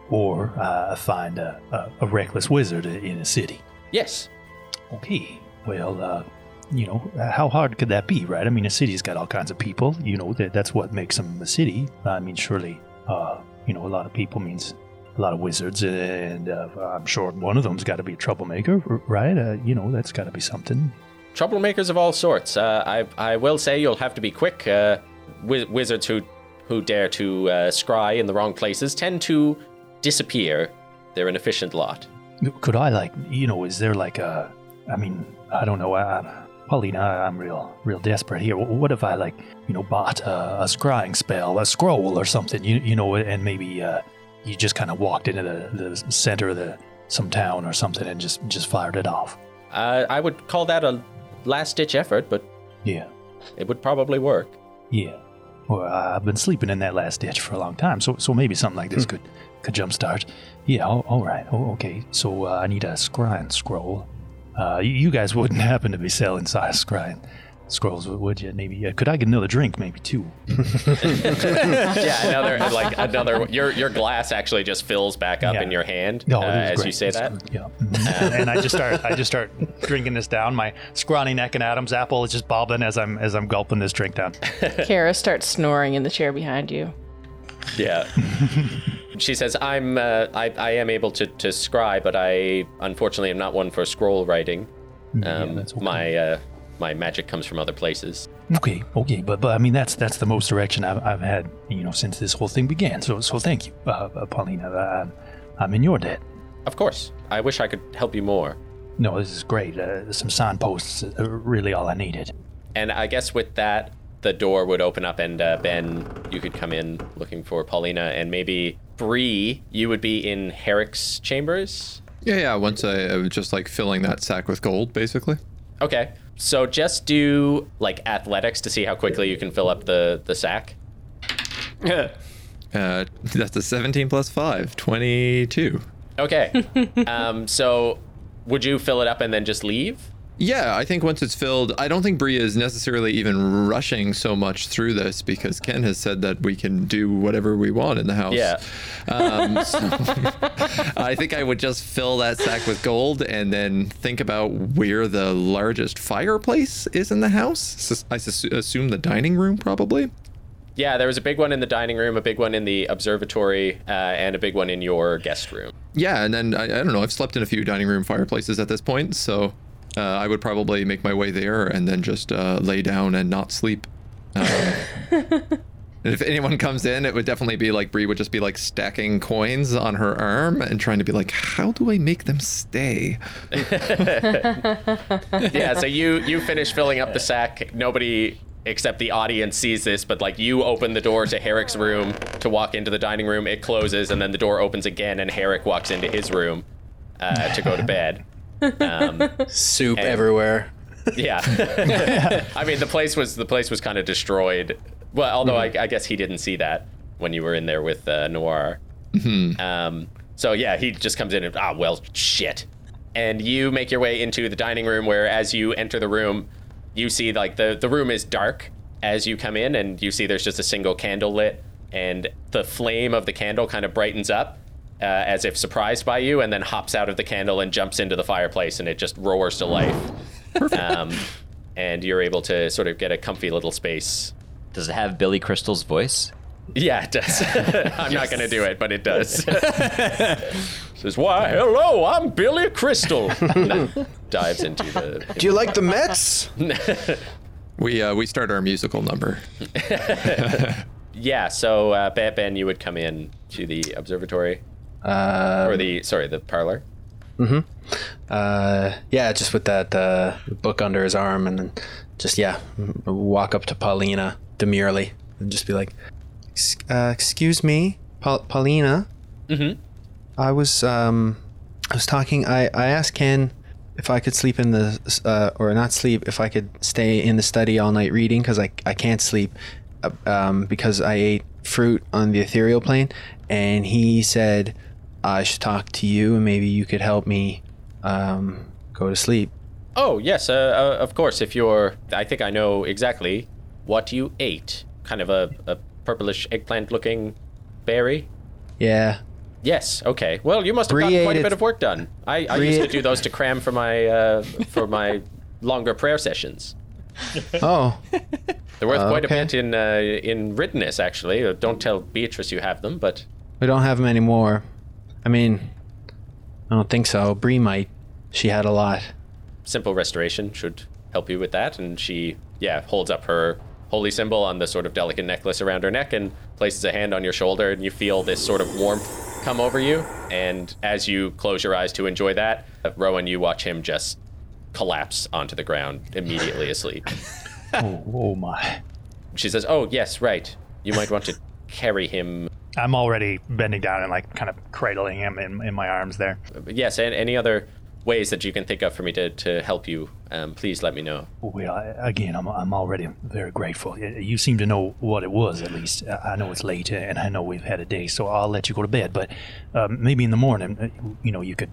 or uh, find a, a, a reckless wizard in a city. Yes, Okay. Well, uh, you know, how hard could that be, right? I mean, a city's got all kinds of people. You know, that, that's what makes them a city. I mean, surely, uh, you know, a lot of people means a lot of wizards, and uh, I'm sure one of them's got to be a troublemaker, right? Uh, you know, that's got to be something. troublemakers of all sorts. Uh, I I will say you'll have to be quick. Uh, wi- wizards who who dare to uh, scry in the wrong places tend to disappear. They're an efficient lot. Could I, like, you know, is there like a, I mean, I don't know. I, Paulina, I'm real, real desperate here. What if I, like, you know, bought a, a scrying spell, a scroll or something, you, you know, and maybe uh, you just kind of walked into the, the center of the some town or something and just just fired it off. Uh, I would call that a last ditch effort, but Yeah, it would probably work. yeah. Well, I- I've been sleeping in that last ditch for a long time, so so maybe something like this could could jumpstart. Yeah, all, all right. Oh, okay. So uh, I need a scrying scroll. Uh, you, you guys wouldn't happen to be selling size scrying scrolls, would- would you? Maybe uh, could I get another drink, maybe too? yeah, another like another. Your your glass actually just fills back up Yeah. in your hand No, uh, as great. you say It's that. good, Yeah. Mhm. and I just start I just start drinking this down. My scrawny neck and Adam's apple is just bobbing as I'm as I'm gulping this drink down. Kara starts snoring in the chair behind you. Yeah. she says, "I'm uh, I I am able to to scry, but I unfortunately am not one for scroll writing. Um, that's okay. My uh, my magic comes from other places. Okay, okay, but but I mean that's that's the most direction I've, I've had you know since this whole thing began. So so thank you, uh, uh, Paulina. I'm, I'm in your debt. Of course, I wish I could help you more. No, this is great. Uh, some signposts are really all I needed. And I guess with that, the door would open up, and uh, Ben, you could come in looking for Paulina, and maybe Bree, you would be in Herrick's chambers. Yeah, yeah. Once I, I was just like filling that sack with gold, basically. Okay, so just do like athletics to see how quickly you can fill up the the sack. Uh, that's a 17 plus 5, 22. Okay, um, so would you fill it up and then just leave? Yeah, I think once it's filled, I don't think Bria is necessarily even rushing so much through this because Ken has said that we can do whatever we want in the house. Yeah. Um, so I think I would just fill that sack with gold and then think about where the largest fireplace is in the house. I assume the dining room, probably. Yeah, there was a big one in the dining room, a big one in the observatory, uh, and a big one in your guest room. Yeah, and then I, I don't know. I've slept in a few dining room fireplaces at this point, so uh, I would probably make my way there and then just uh, lay down and not sleep. Um, And if anyone comes in, it would definitely be like Bree would just be like stacking coins on her arm and trying to be like, how do I make them stay? yeah, so you you finish filling up the sack. Nobody except the audience sees this, but like you open the door to Herrick's room to walk into the dining room. It closes, and then the door opens again, and Herrick walks into his room uh, to go to bed. Um, Soup And- everywhere. yeah, I mean the place was the place was kind of destroyed. Well, although I, I guess he didn't see that when you were in there with uh, Noir. Um, so yeah, he just comes in and ah well shit, and you make your way into the dining room where as you enter the room, you see like the the room is dark as you come in, and you see there's just a single candle lit, and the flame of the candle kind of brightens up. Uh, as if surprised by you, and then hops out of the candle and jumps into the fireplace, and it just roars to life. Um, and you're able to sort of get a comfy little space Does it have Billy Crystal's voice? yeah, it does. I'm not going to do it, but it does. Says, why, hello, I'm Billy Crystal. Dives into the. Do you like the Mets? We uh, we start our musical number. Yeah, so uh, Ben, Ben, you would come in to the observatory. Uh, or the, sorry, the parlor. uh, yeah, just with that uh, book under his arm, and then just yeah, walk up to Paulina demurely and just be like, uh, "Excuse me, Pa- Paulina. Mhm. I was um, I was talking. I I asked Ken if I could sleep in the uh, or not sleep if I could stay in the study all night reading because I I can't sleep uh, um, because I ate fruit on the ethereal plane, and he said I should talk to you and maybe you could help me um, go to sleep. Oh, yes, uh, uh, of course. If you're. I think I know exactly what you ate. Kind of a, a purplish eggplant looking berry. Yeah. Yes. Okay. Well, you must have gotten quite a bit of work done. I, I used to do those to cram for my uh, for my longer prayer sessions. Oh, They're worth quite a bit in uh, in writtenness, actually. Uh, Don't tell Beatrice you have them, but we don't have them anymore. I mean, I don't think so. Bree might. She had a lot. simple restoration should help you with that. And she, yeah, holds up her holy symbol on the sort of delicate necklace around her neck and places a hand on your shoulder, and you feel this sort of warmth come over you. And as you close your eyes to enjoy that, uh, Rowan, you watch him just collapse onto the ground, immediately asleep. Oh, oh my. She says, "Oh yes, right. You might want to carry him." I'm already bending down and like kind of cradling him in, in my arms there. Yes, and any other ways that you can think of for me to, to help you, um, please let me know. Well, I, again, I'm, I'm already very grateful. You seem to know what it was, at least. I know it's late and I know we've had a day, so I'll let you go to bed. But um, maybe in the morning, uh, you know, you could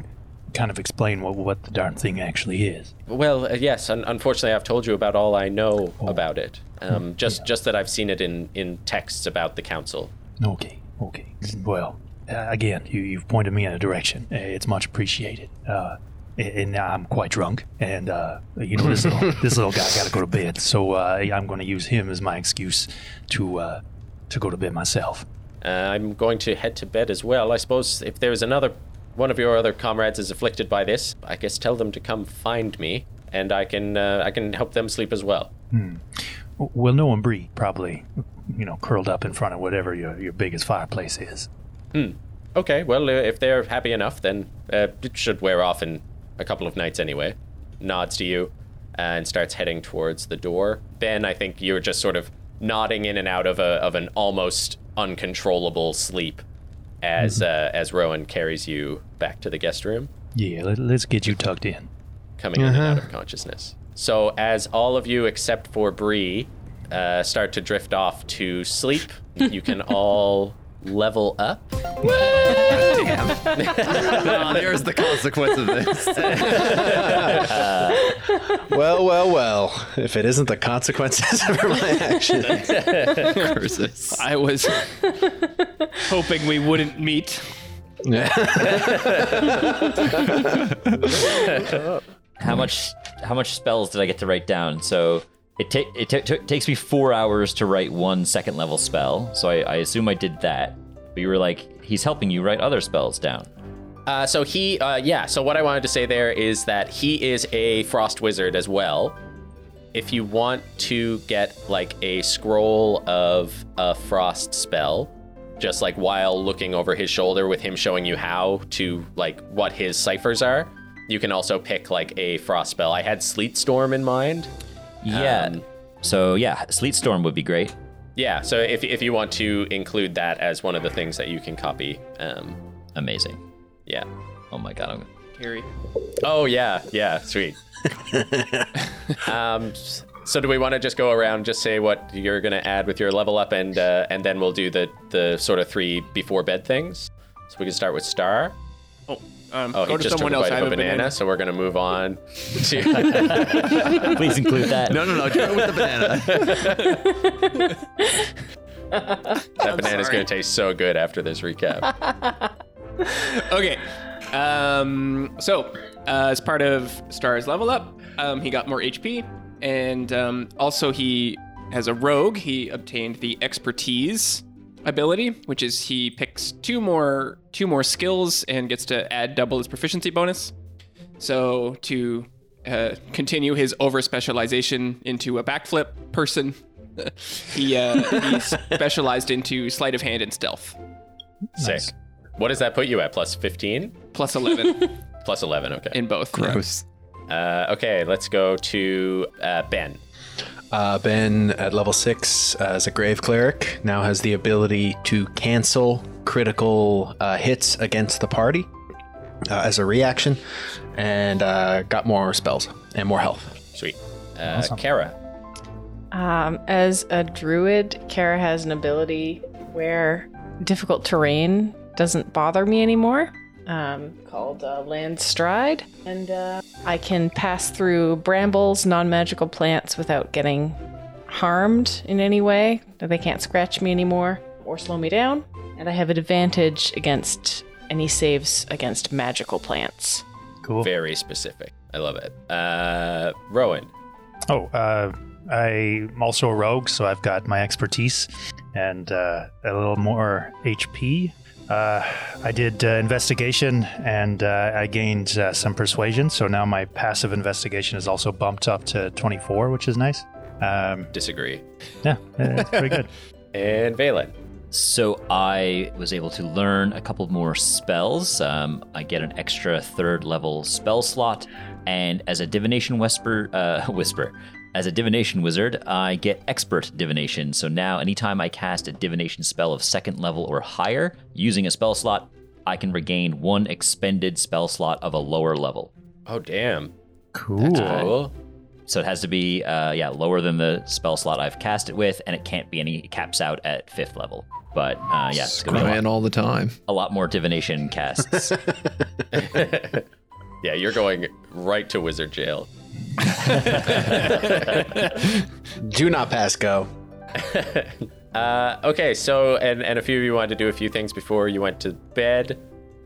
kind of explain what, what the darn thing actually is. Well, uh, yes. Un- unfortunately, I've told you about all I know about it. Um, just, just that I've seen it in, in texts about the council. Okay, okay. Well, uh, again, you, you've pointed me in a direction. Uh, It's much appreciated. Uh, a- and now I'm quite drunk, and uh, you know this little this little guy got to go to bed, so uh, I'm going to use him as my excuse to uh, to go to bed myself. Uh, I'm going to head to bed as well. I suppose if there's another one of your other comrades is afflicted by this, I guess tell them to come find me, and I can uh, I can help them sleep as well. Well, no one Bree probably, you know, curled up in front of whatever your your biggest fireplace is. Hmm. Okay, well, uh, if they're happy enough, then uh, it should wear off in a couple of nights anyway. Nods to you and starts heading towards the door. Ben, I think you're just sort of nodding in and out of a of an almost uncontrollable sleep as uh, as Rowan carries you back to the guest room, Yeah, let, let's get you tucked in. coming in and out of consciousness. So as all of you except for Bree uh, start to drift off to sleep, you can all level up. Oh, there's the consequence of this. Well, well, well. If it isn't the consequences of my actions. Curses. I was hoping we wouldn't meet. How much how much spells did I get to write down? So it, ta- it ta- ta- takes me four hours to write one second level spell. So I, I assume I did that. But you were like, he's helping you write other spells down. Uh, so he, uh, yeah. So what I wanted to say there is that he is a frost wizard as well, if you want to get like a scroll of a frost spell, just like while looking over his shoulder with him showing you how to like what his ciphers are, you can also pick like a frost spell. I had Sleet Storm in mind. Yeah. Um, so yeah, Sleet Storm would be great. Yeah, so if, if you want to include that as one of the things that you can copy, um, Amazing. yeah. Oh my god. I'm, Carrie. Oh yeah, yeah, sweet. um, so do we want to just go around, just say what you're gonna add with your level up, and uh, and then we'll do the the sort of three before bed things. So we can start with Star. Oh, um, Oh, go he to just took someone a else. bite I of have a banana, so we're gonna move on to. please include that. No, no, no. Do it with the banana. that banana's gonna taste so good after this recap. Okay. Um, so, uh, as part of Star's level up, um, he got more HP, and um, also he, has a rogue, he obtained the expertise ability, which is he picks two more two more skills and gets to add double his proficiency bonus. So to uh, continue his over specialization into a backflip person, he uh, he specialized into sleight of hand and stealth. Sick. What does that put you at? Plus 15? Plus 11 Plus 11, okay. in both. Gross. Uh, okay, let's go to uh, Ben. Uh, ben, at level six, uh, as a grave cleric, now has the ability to cancel critical uh, hits against the party uh, as a reaction, and uh, got more spells and more health. Sweet. Uh, Kara. Um, as a druid, Kara has an ability where difficult terrain doesn't bother me anymore, um, called uh, Land Stride. And uh, I can pass through brambles, non magical plants without getting harmed in any way. They can't scratch me anymore or slow me down. And I have an advantage against any saves against magical plants. Cool. Very specific. I love it. Uh, Rowan. Oh, uh, I'm also a rogue, so I've got my expertise and uh, a little more HP. Uh, I did uh, investigation and uh, I gained uh, some persuasion, so now my passive investigation is also bumped up to 24, which is nice. Um, Disagree. yeah, it's pretty good. And Valen. So I was able to learn a couple more spells. Um, I get an extra third level spell slot, and as a divination whisper, uh, whisper, as a divination wizard, I get expert divination. So now, anytime I cast a divination spell of second level or higher using a spell slot, I can regain one expended spell slot of a lower level. Oh, damn. Cool. Cool. So it has to be, uh, yeah, lower than the spell slot I've cast it with, and it can't be any it caps out at fifth level. But uh, yeah, it's gonna be a lot, all the time. a lot more divination casts. Yeah, you're going right to wizard jail. Do not pass go. Uh, okay, so and and a few of you wanted to do a few things before you went to bed.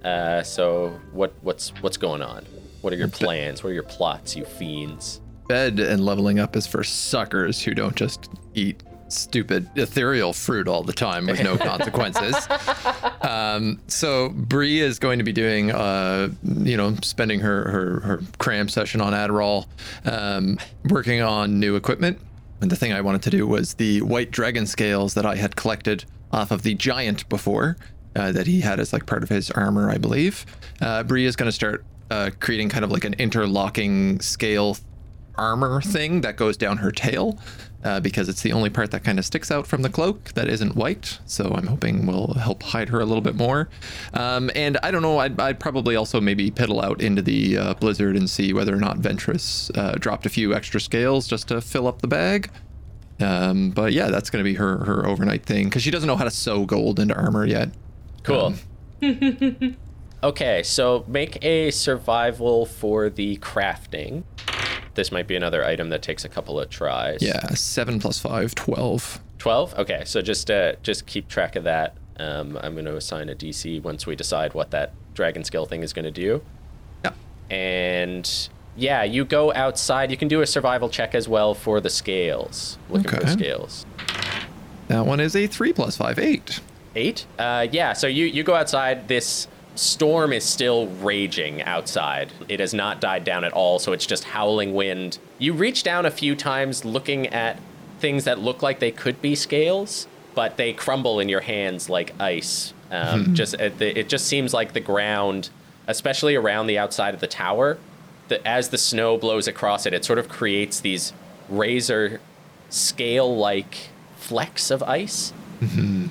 Uh, so what what's what's going on? What are your plans? What are your plots, you fiends? Bed and leveling up is for suckers who don't just eat stupid ethereal fruit all the time with no consequences. um, so Bree is going to be doing, uh, you know, spending her, her her cram session on Adderall, um, working on new equipment. And the thing I wanted to do was the white dragon scales that I had collected off of the giant before, uh, that he had as like part of his armor, I believe. Uh, Bree is going to start uh, creating kind of like an interlocking scale armor thing that goes down her tail uh, because it's the only part that kind of sticks out from the cloak that isn't white. So I'm hoping will help hide her a little bit more. Um, and I don't know, I'd, I'd probably also maybe piddle out into the uh, blizzard and see whether or not Ventress uh, dropped a few extra scales just to fill up the bag. Um, but yeah, that's going to be her her overnight thing because she doesn't know how to sew gold into armor yet. Cool. okay, so make a survival for the crafting. This might be another item that takes a couple of tries. Yeah, seven plus five, 12. 12 okay so just uh just keep track of that. Um i'm going to assign a dc once we decide what that dragon skill thing is going to do. Yeah. and yeah you go outside. You can do a survival check as well for the scales. Looking for the scales. That one is a three plus five, eight. eight? Uh yeah so you you go outside. This storm is still raging outside. It has not died down at all, so it's just howling wind. You reach down a few times looking at things that look like they could be scales, but they crumble in your hands like ice. Um, just it, it just seems like the ground, especially around the outside of the tower, that as the snow blows across it, it sort of creates these razor scale-like flecks of ice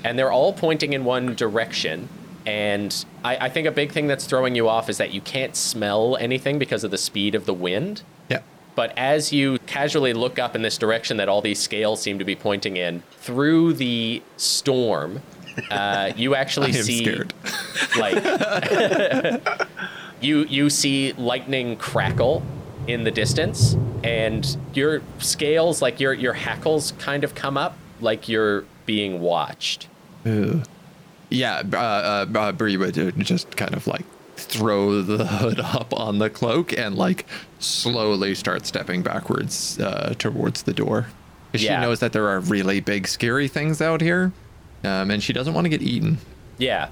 and they're all pointing in one direction. And I, I think a big thing that's throwing you off is that you can't smell anything because of the speed of the wind. Yeah. But as you casually look up in this direction that all these scales seem to be pointing in, through the storm, uh, you actually see scared. like you you see lightning crackle in the distance, and your scales, like your your hackles, kind of come up like you're being watched. Yeah, uh, uh, uh, Bree would uh, just kind of like throw the hood up on the cloak and like slowly start stepping backwards uh, towards the door. Yeah. She knows that there are really big, scary things out here, um, and she doesn't want to get eaten. Yeah.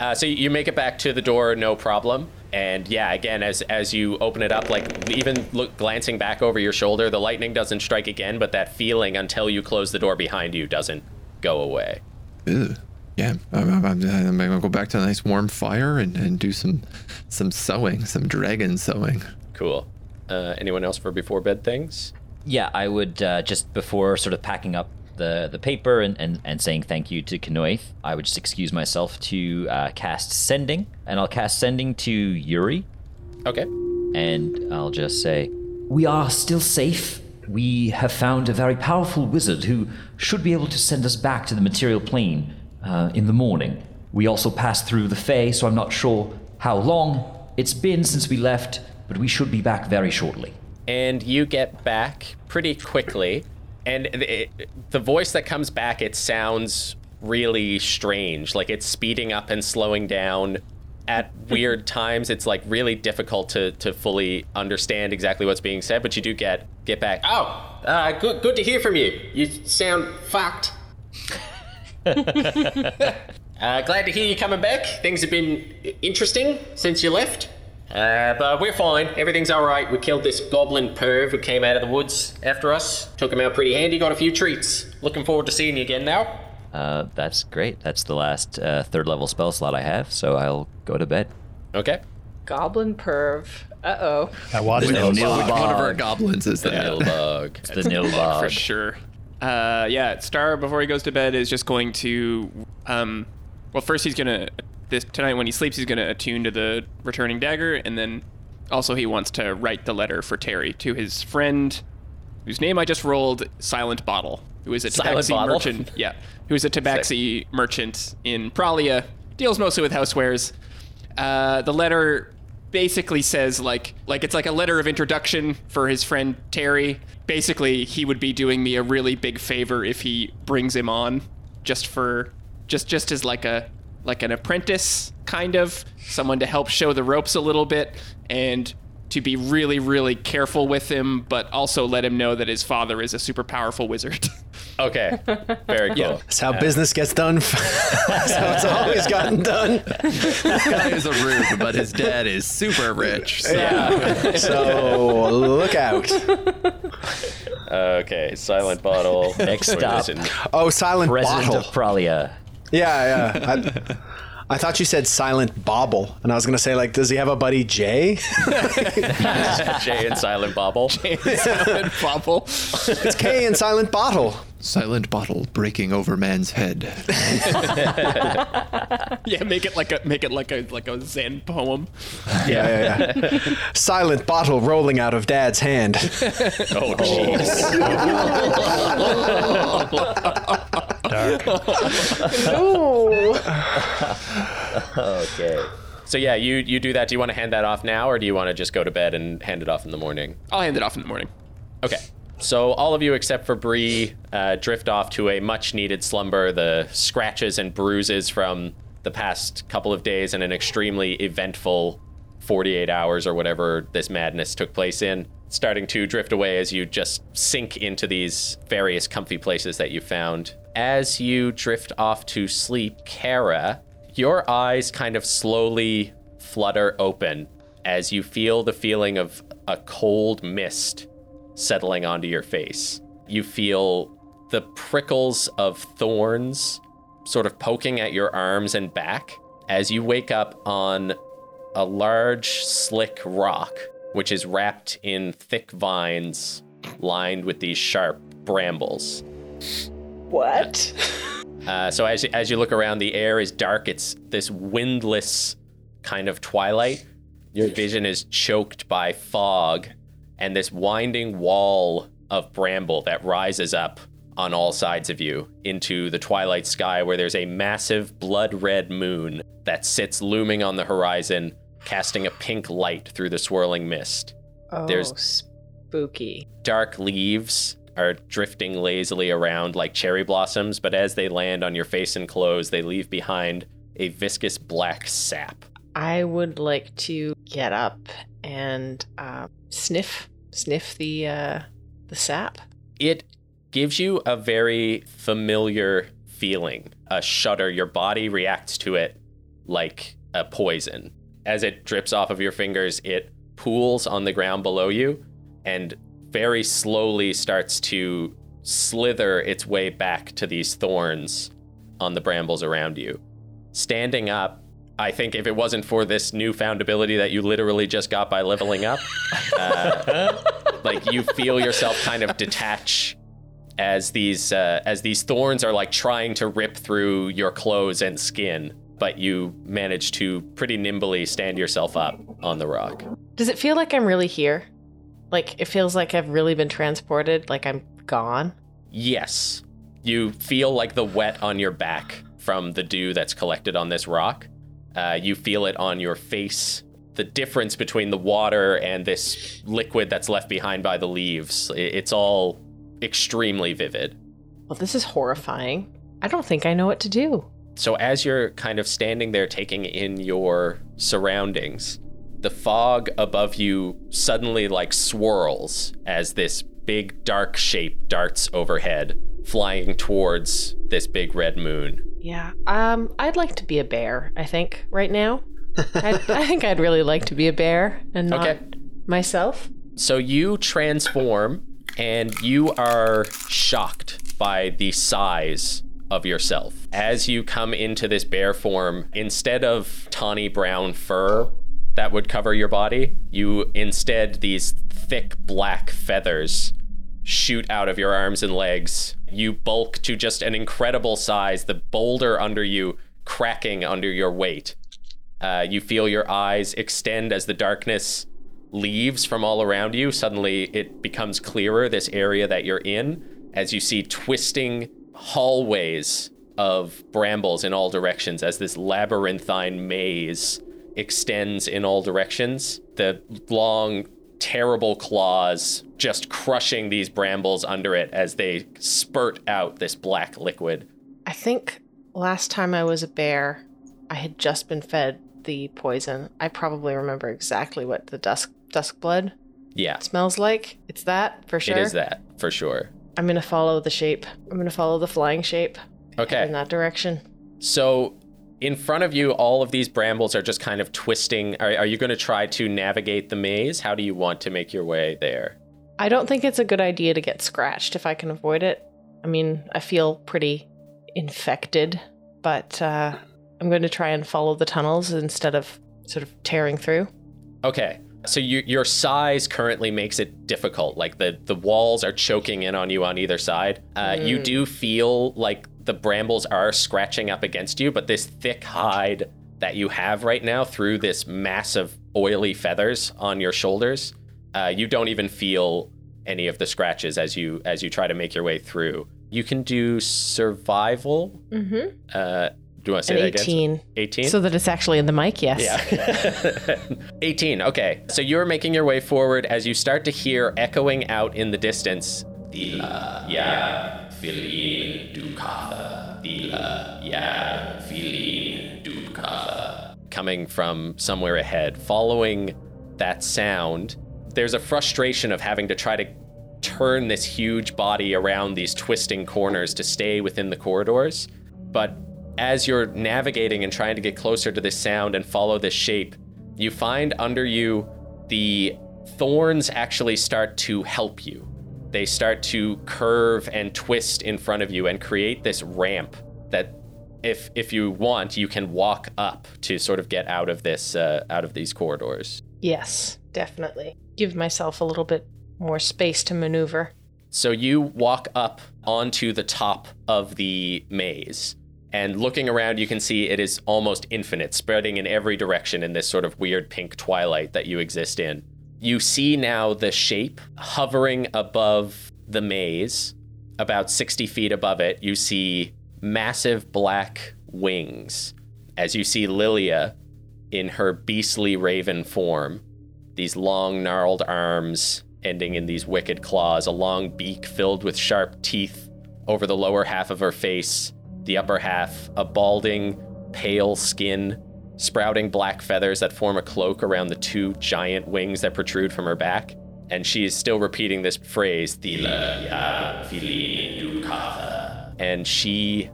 Uh, so you make it back to the door, no problem. And yeah, again, as as you open it up, like even look glancing back over your shoulder, the lightning doesn't strike again, but that feeling until you close the door behind you doesn't go away. Ugh. Yeah, I'm, I'm, I'm, I'm gonna go back to a nice warm fire and, and do some some sewing, some dragon sewing. Cool. Uh, anyone else for before bed things? Yeah, I would uh, just before sort of packing up the the paper and, and, and saying thank you to Kanoith, I would just excuse myself to uh, cast sending, and I'll cast sending to Yuri, Okay. and I'll just say, "We are still safe. We have found a very powerful wizard who should be able to send us back to the material plane uh, in the morning. We also passed through the Fae, so I'm not sure how long it's been since we left, but we should be back very shortly." and you get back pretty quickly and it, the voice that comes back it sounds really strange like it's speeding up and slowing down at weird times it's like really difficult to to fully understand exactly what's being said but you do get get back oh uh, good good to hear from you you sound fucked uh, glad to hear you coming back things have been interesting since you left uh, but we're fine. Everything's all right. We killed this goblin perv who came out of the woods after us. Took him out pretty handy. Got a few treats. Looking forward to seeing you again now. Uh, that's great. That's the last uh, third level spell slot I have, so I'll go to bed. Okay. Goblin perv. Uh oh. I watched The those. Nilbog. One of our goblins is that. Nilbug. It's the Nilbog. for sure. Uh, yeah, Star before he goes to bed is just going to, um, well, first he's gonna this tonight when he sleeps he's gonna attune to the returning dagger, and then also he wants to write the letter for Terry to his friend, whose name I just rolled, Silent Bottle, who is a Silent tabaxi Bottle? merchant. Yeah, who is a tabaxi merchant in Pralia, deals mostly with housewares. Uh, the letter basically says like like it's like a letter of introduction for his friend Terry. Basically, he would be doing me a really big favor if he brings him on just for just just as like a like an apprentice kind of someone to help show the ropes a little bit and to be really really careful with him but also let him know that his father is a super powerful wizard. Okay. Very cool. That's how business gets done. That's how it's always gotten done. This guy is a rube, but his dad is super rich. So. So look out. Okay. Silent bottle. Next stop. Oh, silent President bottle. of Pralia. Yeah, yeah. I, I thought you said silent bobble, and I was gonna say like, does he have a buddy Jay? Jay and Silent Bobble. Jay and Silent Bobble. it's K and silent bottle. Silent bottle breaking over man's head. Yeah, make it like a make it like a like a Zen poem. Yeah, yeah, yeah. silent bottle rolling out of Dad's hand. Oh, oh, jeez. okay. So yeah, you you do that. Do you want to hand that off now, or do you want to just go to bed and hand it off in the morning? I'll hand it off in the morning. Okay. So all of you except for Bree uh, drift off to a much-needed slumber. The scratches and bruises from the past couple of days and an extremely eventful 48 hours or whatever this madness took place in, starting to drift away as you just sink into these various comfy places that you found. As you drift off to sleep, Kara, your eyes kind of slowly flutter open as you feel the feeling of a cold mist settling onto your face. You feel the prickles of thorns sort of poking at your arms and back as you wake up on a large, slick rock, which is wrapped in thick vines lined with these sharp brambles. What? Uh, so as as you look around, the air is dark. It's this windless kind of twilight. Your vision is choked by fog and this winding wall of bramble that rises up on all sides of you into the twilight sky, where there's a massive blood red moon that sits looming on the horizon, casting a pink light through the swirling mist. Oh, There's- spooky. dark leaves are drifting lazily around like cherry blossoms, but as they land on your face and clothes, they leave behind a viscous black sap. I would like to get up and uh, sniff, sniff the uh, the sap. It gives you a very familiar feeling, a shudder. Your body reacts to it like a poison. As it drips off of your fingers, it pools on the ground below you and very slowly starts to slither its way back to these thorns on the brambles around you. Standing up, I think if it wasn't for this newfound ability that you literally just got by leveling up, uh, like you feel yourself kind of detach as these uh, as these thorns are like trying to rip through your clothes and skin, but you manage to pretty nimbly stand yourself up on the rock. Does it feel like I'm really here? Like it feels like I've really been transported. Like I'm gone. Yes, you feel like the wet on your back from the dew that's collected on this rock. Uh, you feel it on your face. The difference between the water and this liquid that's left behind by the leaves, it's all extremely vivid. Well, this is horrifying. I don't think I know what to do. So as you're kind of standing there taking in your surroundings, the fog above you suddenly like swirls as this big dark shape darts overhead, flying towards this big red moon. Yeah. Um, I'd like to be a bear. I think right now. I, I think I'd really like to be a bear and not Okay. myself. So you transform and you are shocked by the size of yourself. As you come into this bear form, instead of tawny brown fur that would cover your body, you instead these thick black feathers shoot out of your arms and legs. You bulk to just an incredible size, the boulder under you cracking under your weight. Uh, you feel your eyes extend as the darkness leaves from all around you. Suddenly, it becomes clearer, this area that you're in, as you see twisting hallways of brambles in all directions as this labyrinthine maze extends in all directions. The long, terrible claws just crushing these brambles under it as they spurt out this black liquid. I think last time I was a bear, I had just been fed the poison. I probably remember exactly what the dusk dusk blood Yeah, smells like. It's that for sure. it is that for sure. I'm gonna follow the shape. I'm gonna follow the flying shape Okay. in that direction. So, in front of you, all of these brambles are just kind of twisting. Are, are you going to try to navigate the maze? How do you want to make your way there? I don't think it's a good idea to get scratched if I can avoid it. I mean, I feel pretty infected, but uh, I'm going to try and follow the tunnels instead of sort of tearing through. Okay. So you, your size currently makes it difficult. Like the, the walls are choking in on you on either side. Uh, You do feel like the brambles are scratching up against you, but this thick hide that you have right now through this massive oily feathers on your shoulders, uh, you don't even feel any of the scratches as you as you try to make your way through. You can do survival. Mm-hmm. Uh, do you want to say An that again? 18. 18? So that it's actually in the mic, yes. Yeah. 18. Okay. So you're making your way forward as you start to hear echoing out in the distance. Dila ya filin dukatha. Dila ya filin dukatha. Coming from somewhere ahead. Following that sound, there's a frustration of having to try to turn this huge body around these twisting corners to stay within the corridors. But as you're navigating and trying to get closer to this sound and follow this shape, you find under you the thorns actually start to help you. They start to curve and twist in front of you and create this ramp that if if you want, you can walk up to sort of get out of this uh, out of these corridors. Yes, definitely. Give myself a little bit more space to maneuver. So you walk up onto the top of the maze. And looking around, you can see it is almost infinite, spreading in every direction in this sort of weird pink twilight that you exist in. You see now the shape hovering above the maze, about 60 feet above it. You see massive black wings as you see Lilia in her beastly raven form. These long, gnarled arms ending in these wicked claws, a long beak filled with sharp teeth over the lower half of her face, the upper half, a balding, pale skin, sprouting black feathers that form a cloak around the two giant wings that protrude from her back. And she is still repeating this phrase. And she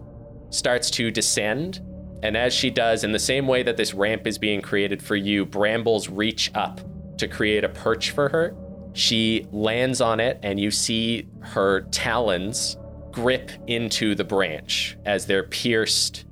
starts to descend. And as she does, in the same way that this ramp is being created for you, brambles reach up to create a perch for her. She lands on it, and you see her talons grip into the branch as they're pierced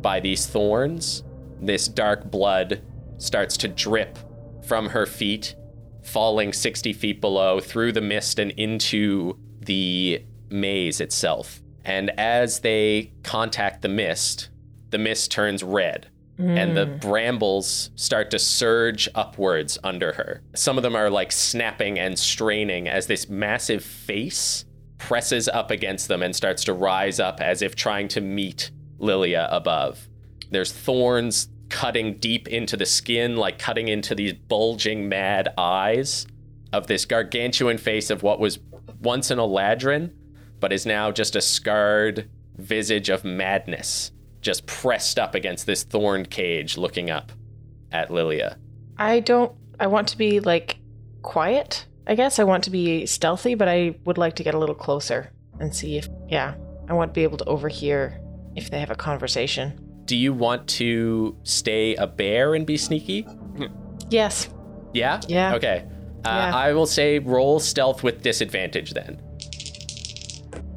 by these thorns. This dark blood starts to drip from her feet, falling 60 feet below through the mist and into the maze itself. And as they contact the mist, the mist turns red and the hmm. brambles start to surge upwards under her. Some of them are like snapping and straining as this massive face presses up against them and starts to rise up as if trying to meet Lilia above. There's thorns cutting deep into the skin, like cutting into these bulging mad eyes of this gargantuan face of what was once an Eladrin, but is now just a scarred visage of madness just pressed up against this thorn cage looking up at Lilia. I don't. I want to be like quiet. I guess I want to be stealthy, but I would like to get a little closer and see if. Yeah, I want to be able to overhear if they have a conversation. Do you want to stay a bear and be sneaky? Yes. Yeah? Yeah. Okay. Uh, Yeah. I will say roll stealth with disadvantage then.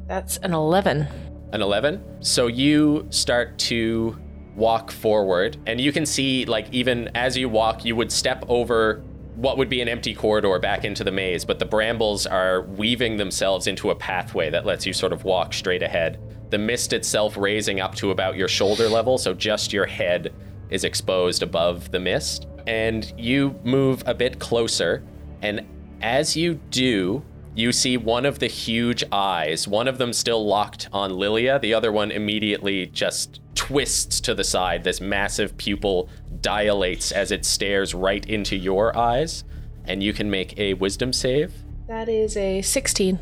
That's an 11. An 11. So you start to walk forward, and you can see, like, even as you walk, you would step over what would be an empty corridor back into the maze, but the brambles are weaving themselves into a pathway that lets you sort of walk straight ahead. The mist itself raising up to about your shoulder level, so just your head is exposed above the mist. And you move a bit closer, and as you do, you see one of the huge eyes, one of them still locked on Lilia, the other one immediately just twists to the side. This massive pupil dilates as it stares right into your eyes, and you can make a wisdom save. That is a 16.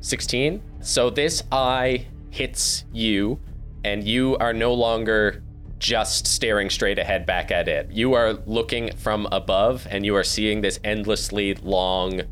16. So this eye hits you, and you are no longer just staring straight ahead back at it. You are looking from above, and you are seeing this endlessly long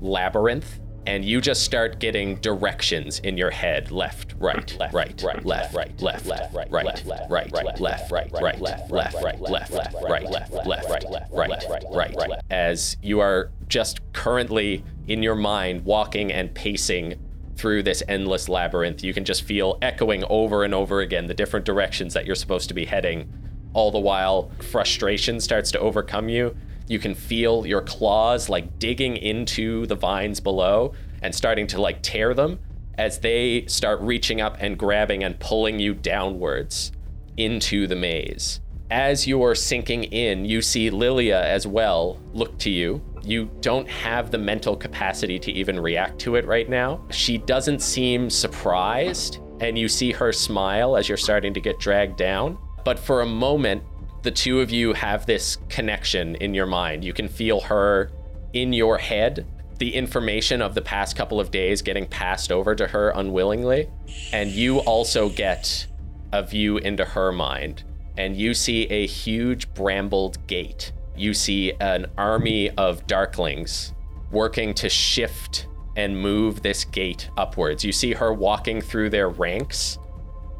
labyrinth. And you just start getting directions in your head left, right, left, right, right, left, right, left, left, right, right, right, right, left, right, right, left, right, right, left, right, left, right, left, left, right, right, right, as you are just currently in your mind walking and pacing through this endless labyrinth. You can just feel echoing over and over again the different directions that you're supposed to be heading. All the while, frustration starts to overcome you. You can feel your claws like digging into the vines below and starting to like tear them as they start reaching up and grabbing and pulling you downwards into the maze. As you're sinking in, you see Lilia as well look to you. You don't have the mental capacity to even react to it right now. She doesn't seem surprised, and you see her smile as you're starting to get dragged down. But for a moment, the two of you have this connection in your mind. You can feel her in your head, the information of the past couple of days getting passed over to her unwillingly. And you also get a view into her mind. And you see a huge brambled gate. You see an army of darklings working to shift and move this gate upwards. You see her walking through their ranks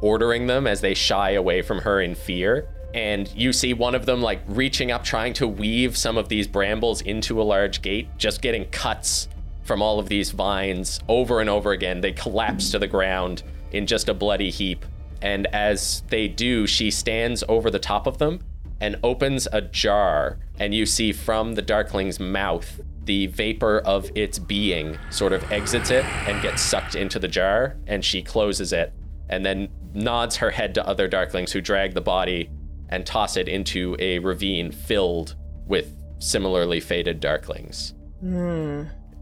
ordering them as they shy away from her in fear. And you see one of them like reaching up, trying to weave some of these brambles into a large gate, just getting cuts from all of these vines over and over again. They collapse to the ground in just a bloody heap. And as they do, she stands over the top of them and opens a jar. And you see from the Darkling's mouth, the vapor of its being sort of exits it and gets sucked into the jar. And she closes it and then nods her head to other Darklings who drag the body and toss it into a ravine filled with similarly fated Darklings.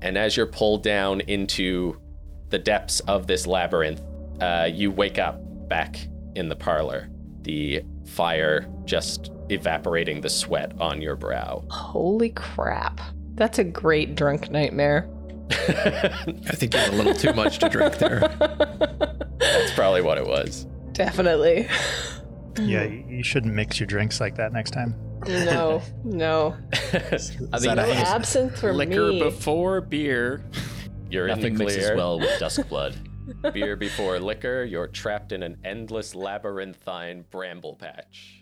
And as you're pulled down into the depths of this labyrinth, uh, you wake up back in the parlor. The fire just evaporating the sweat on your brow. Holy crap. That's a great drunk nightmare. I think you had a little too much to drink there. That's probably what it was. Definitely. Yeah, you you shouldn't mix your drinks like that next time. No, no. I think that No absinthe for Liquor me. before beer. you're in Nothing the mixes well with dusk blood. Beer before liquor, you're trapped in an endless labyrinthine bramble patch.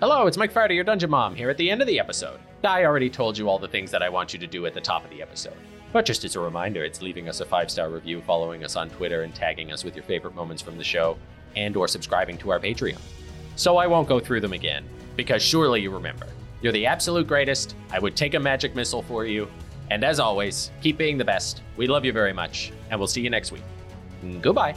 Hello, it's Mike Friday, your Dungeon Mom, here at the end of the episode. I already told you all the things that I want you to do at the top of the episode. But just as a reminder, it's leaving us a five-star review, following us on Twitter, and tagging us with your favorite moments from the show, and or subscribing to our Patreon. So I won't go through them again, because surely you remember. You're the absolute greatest. I would take a magic missile for you. And as always, keep being the best. We love you very much, and we'll see you next week. Goodbye.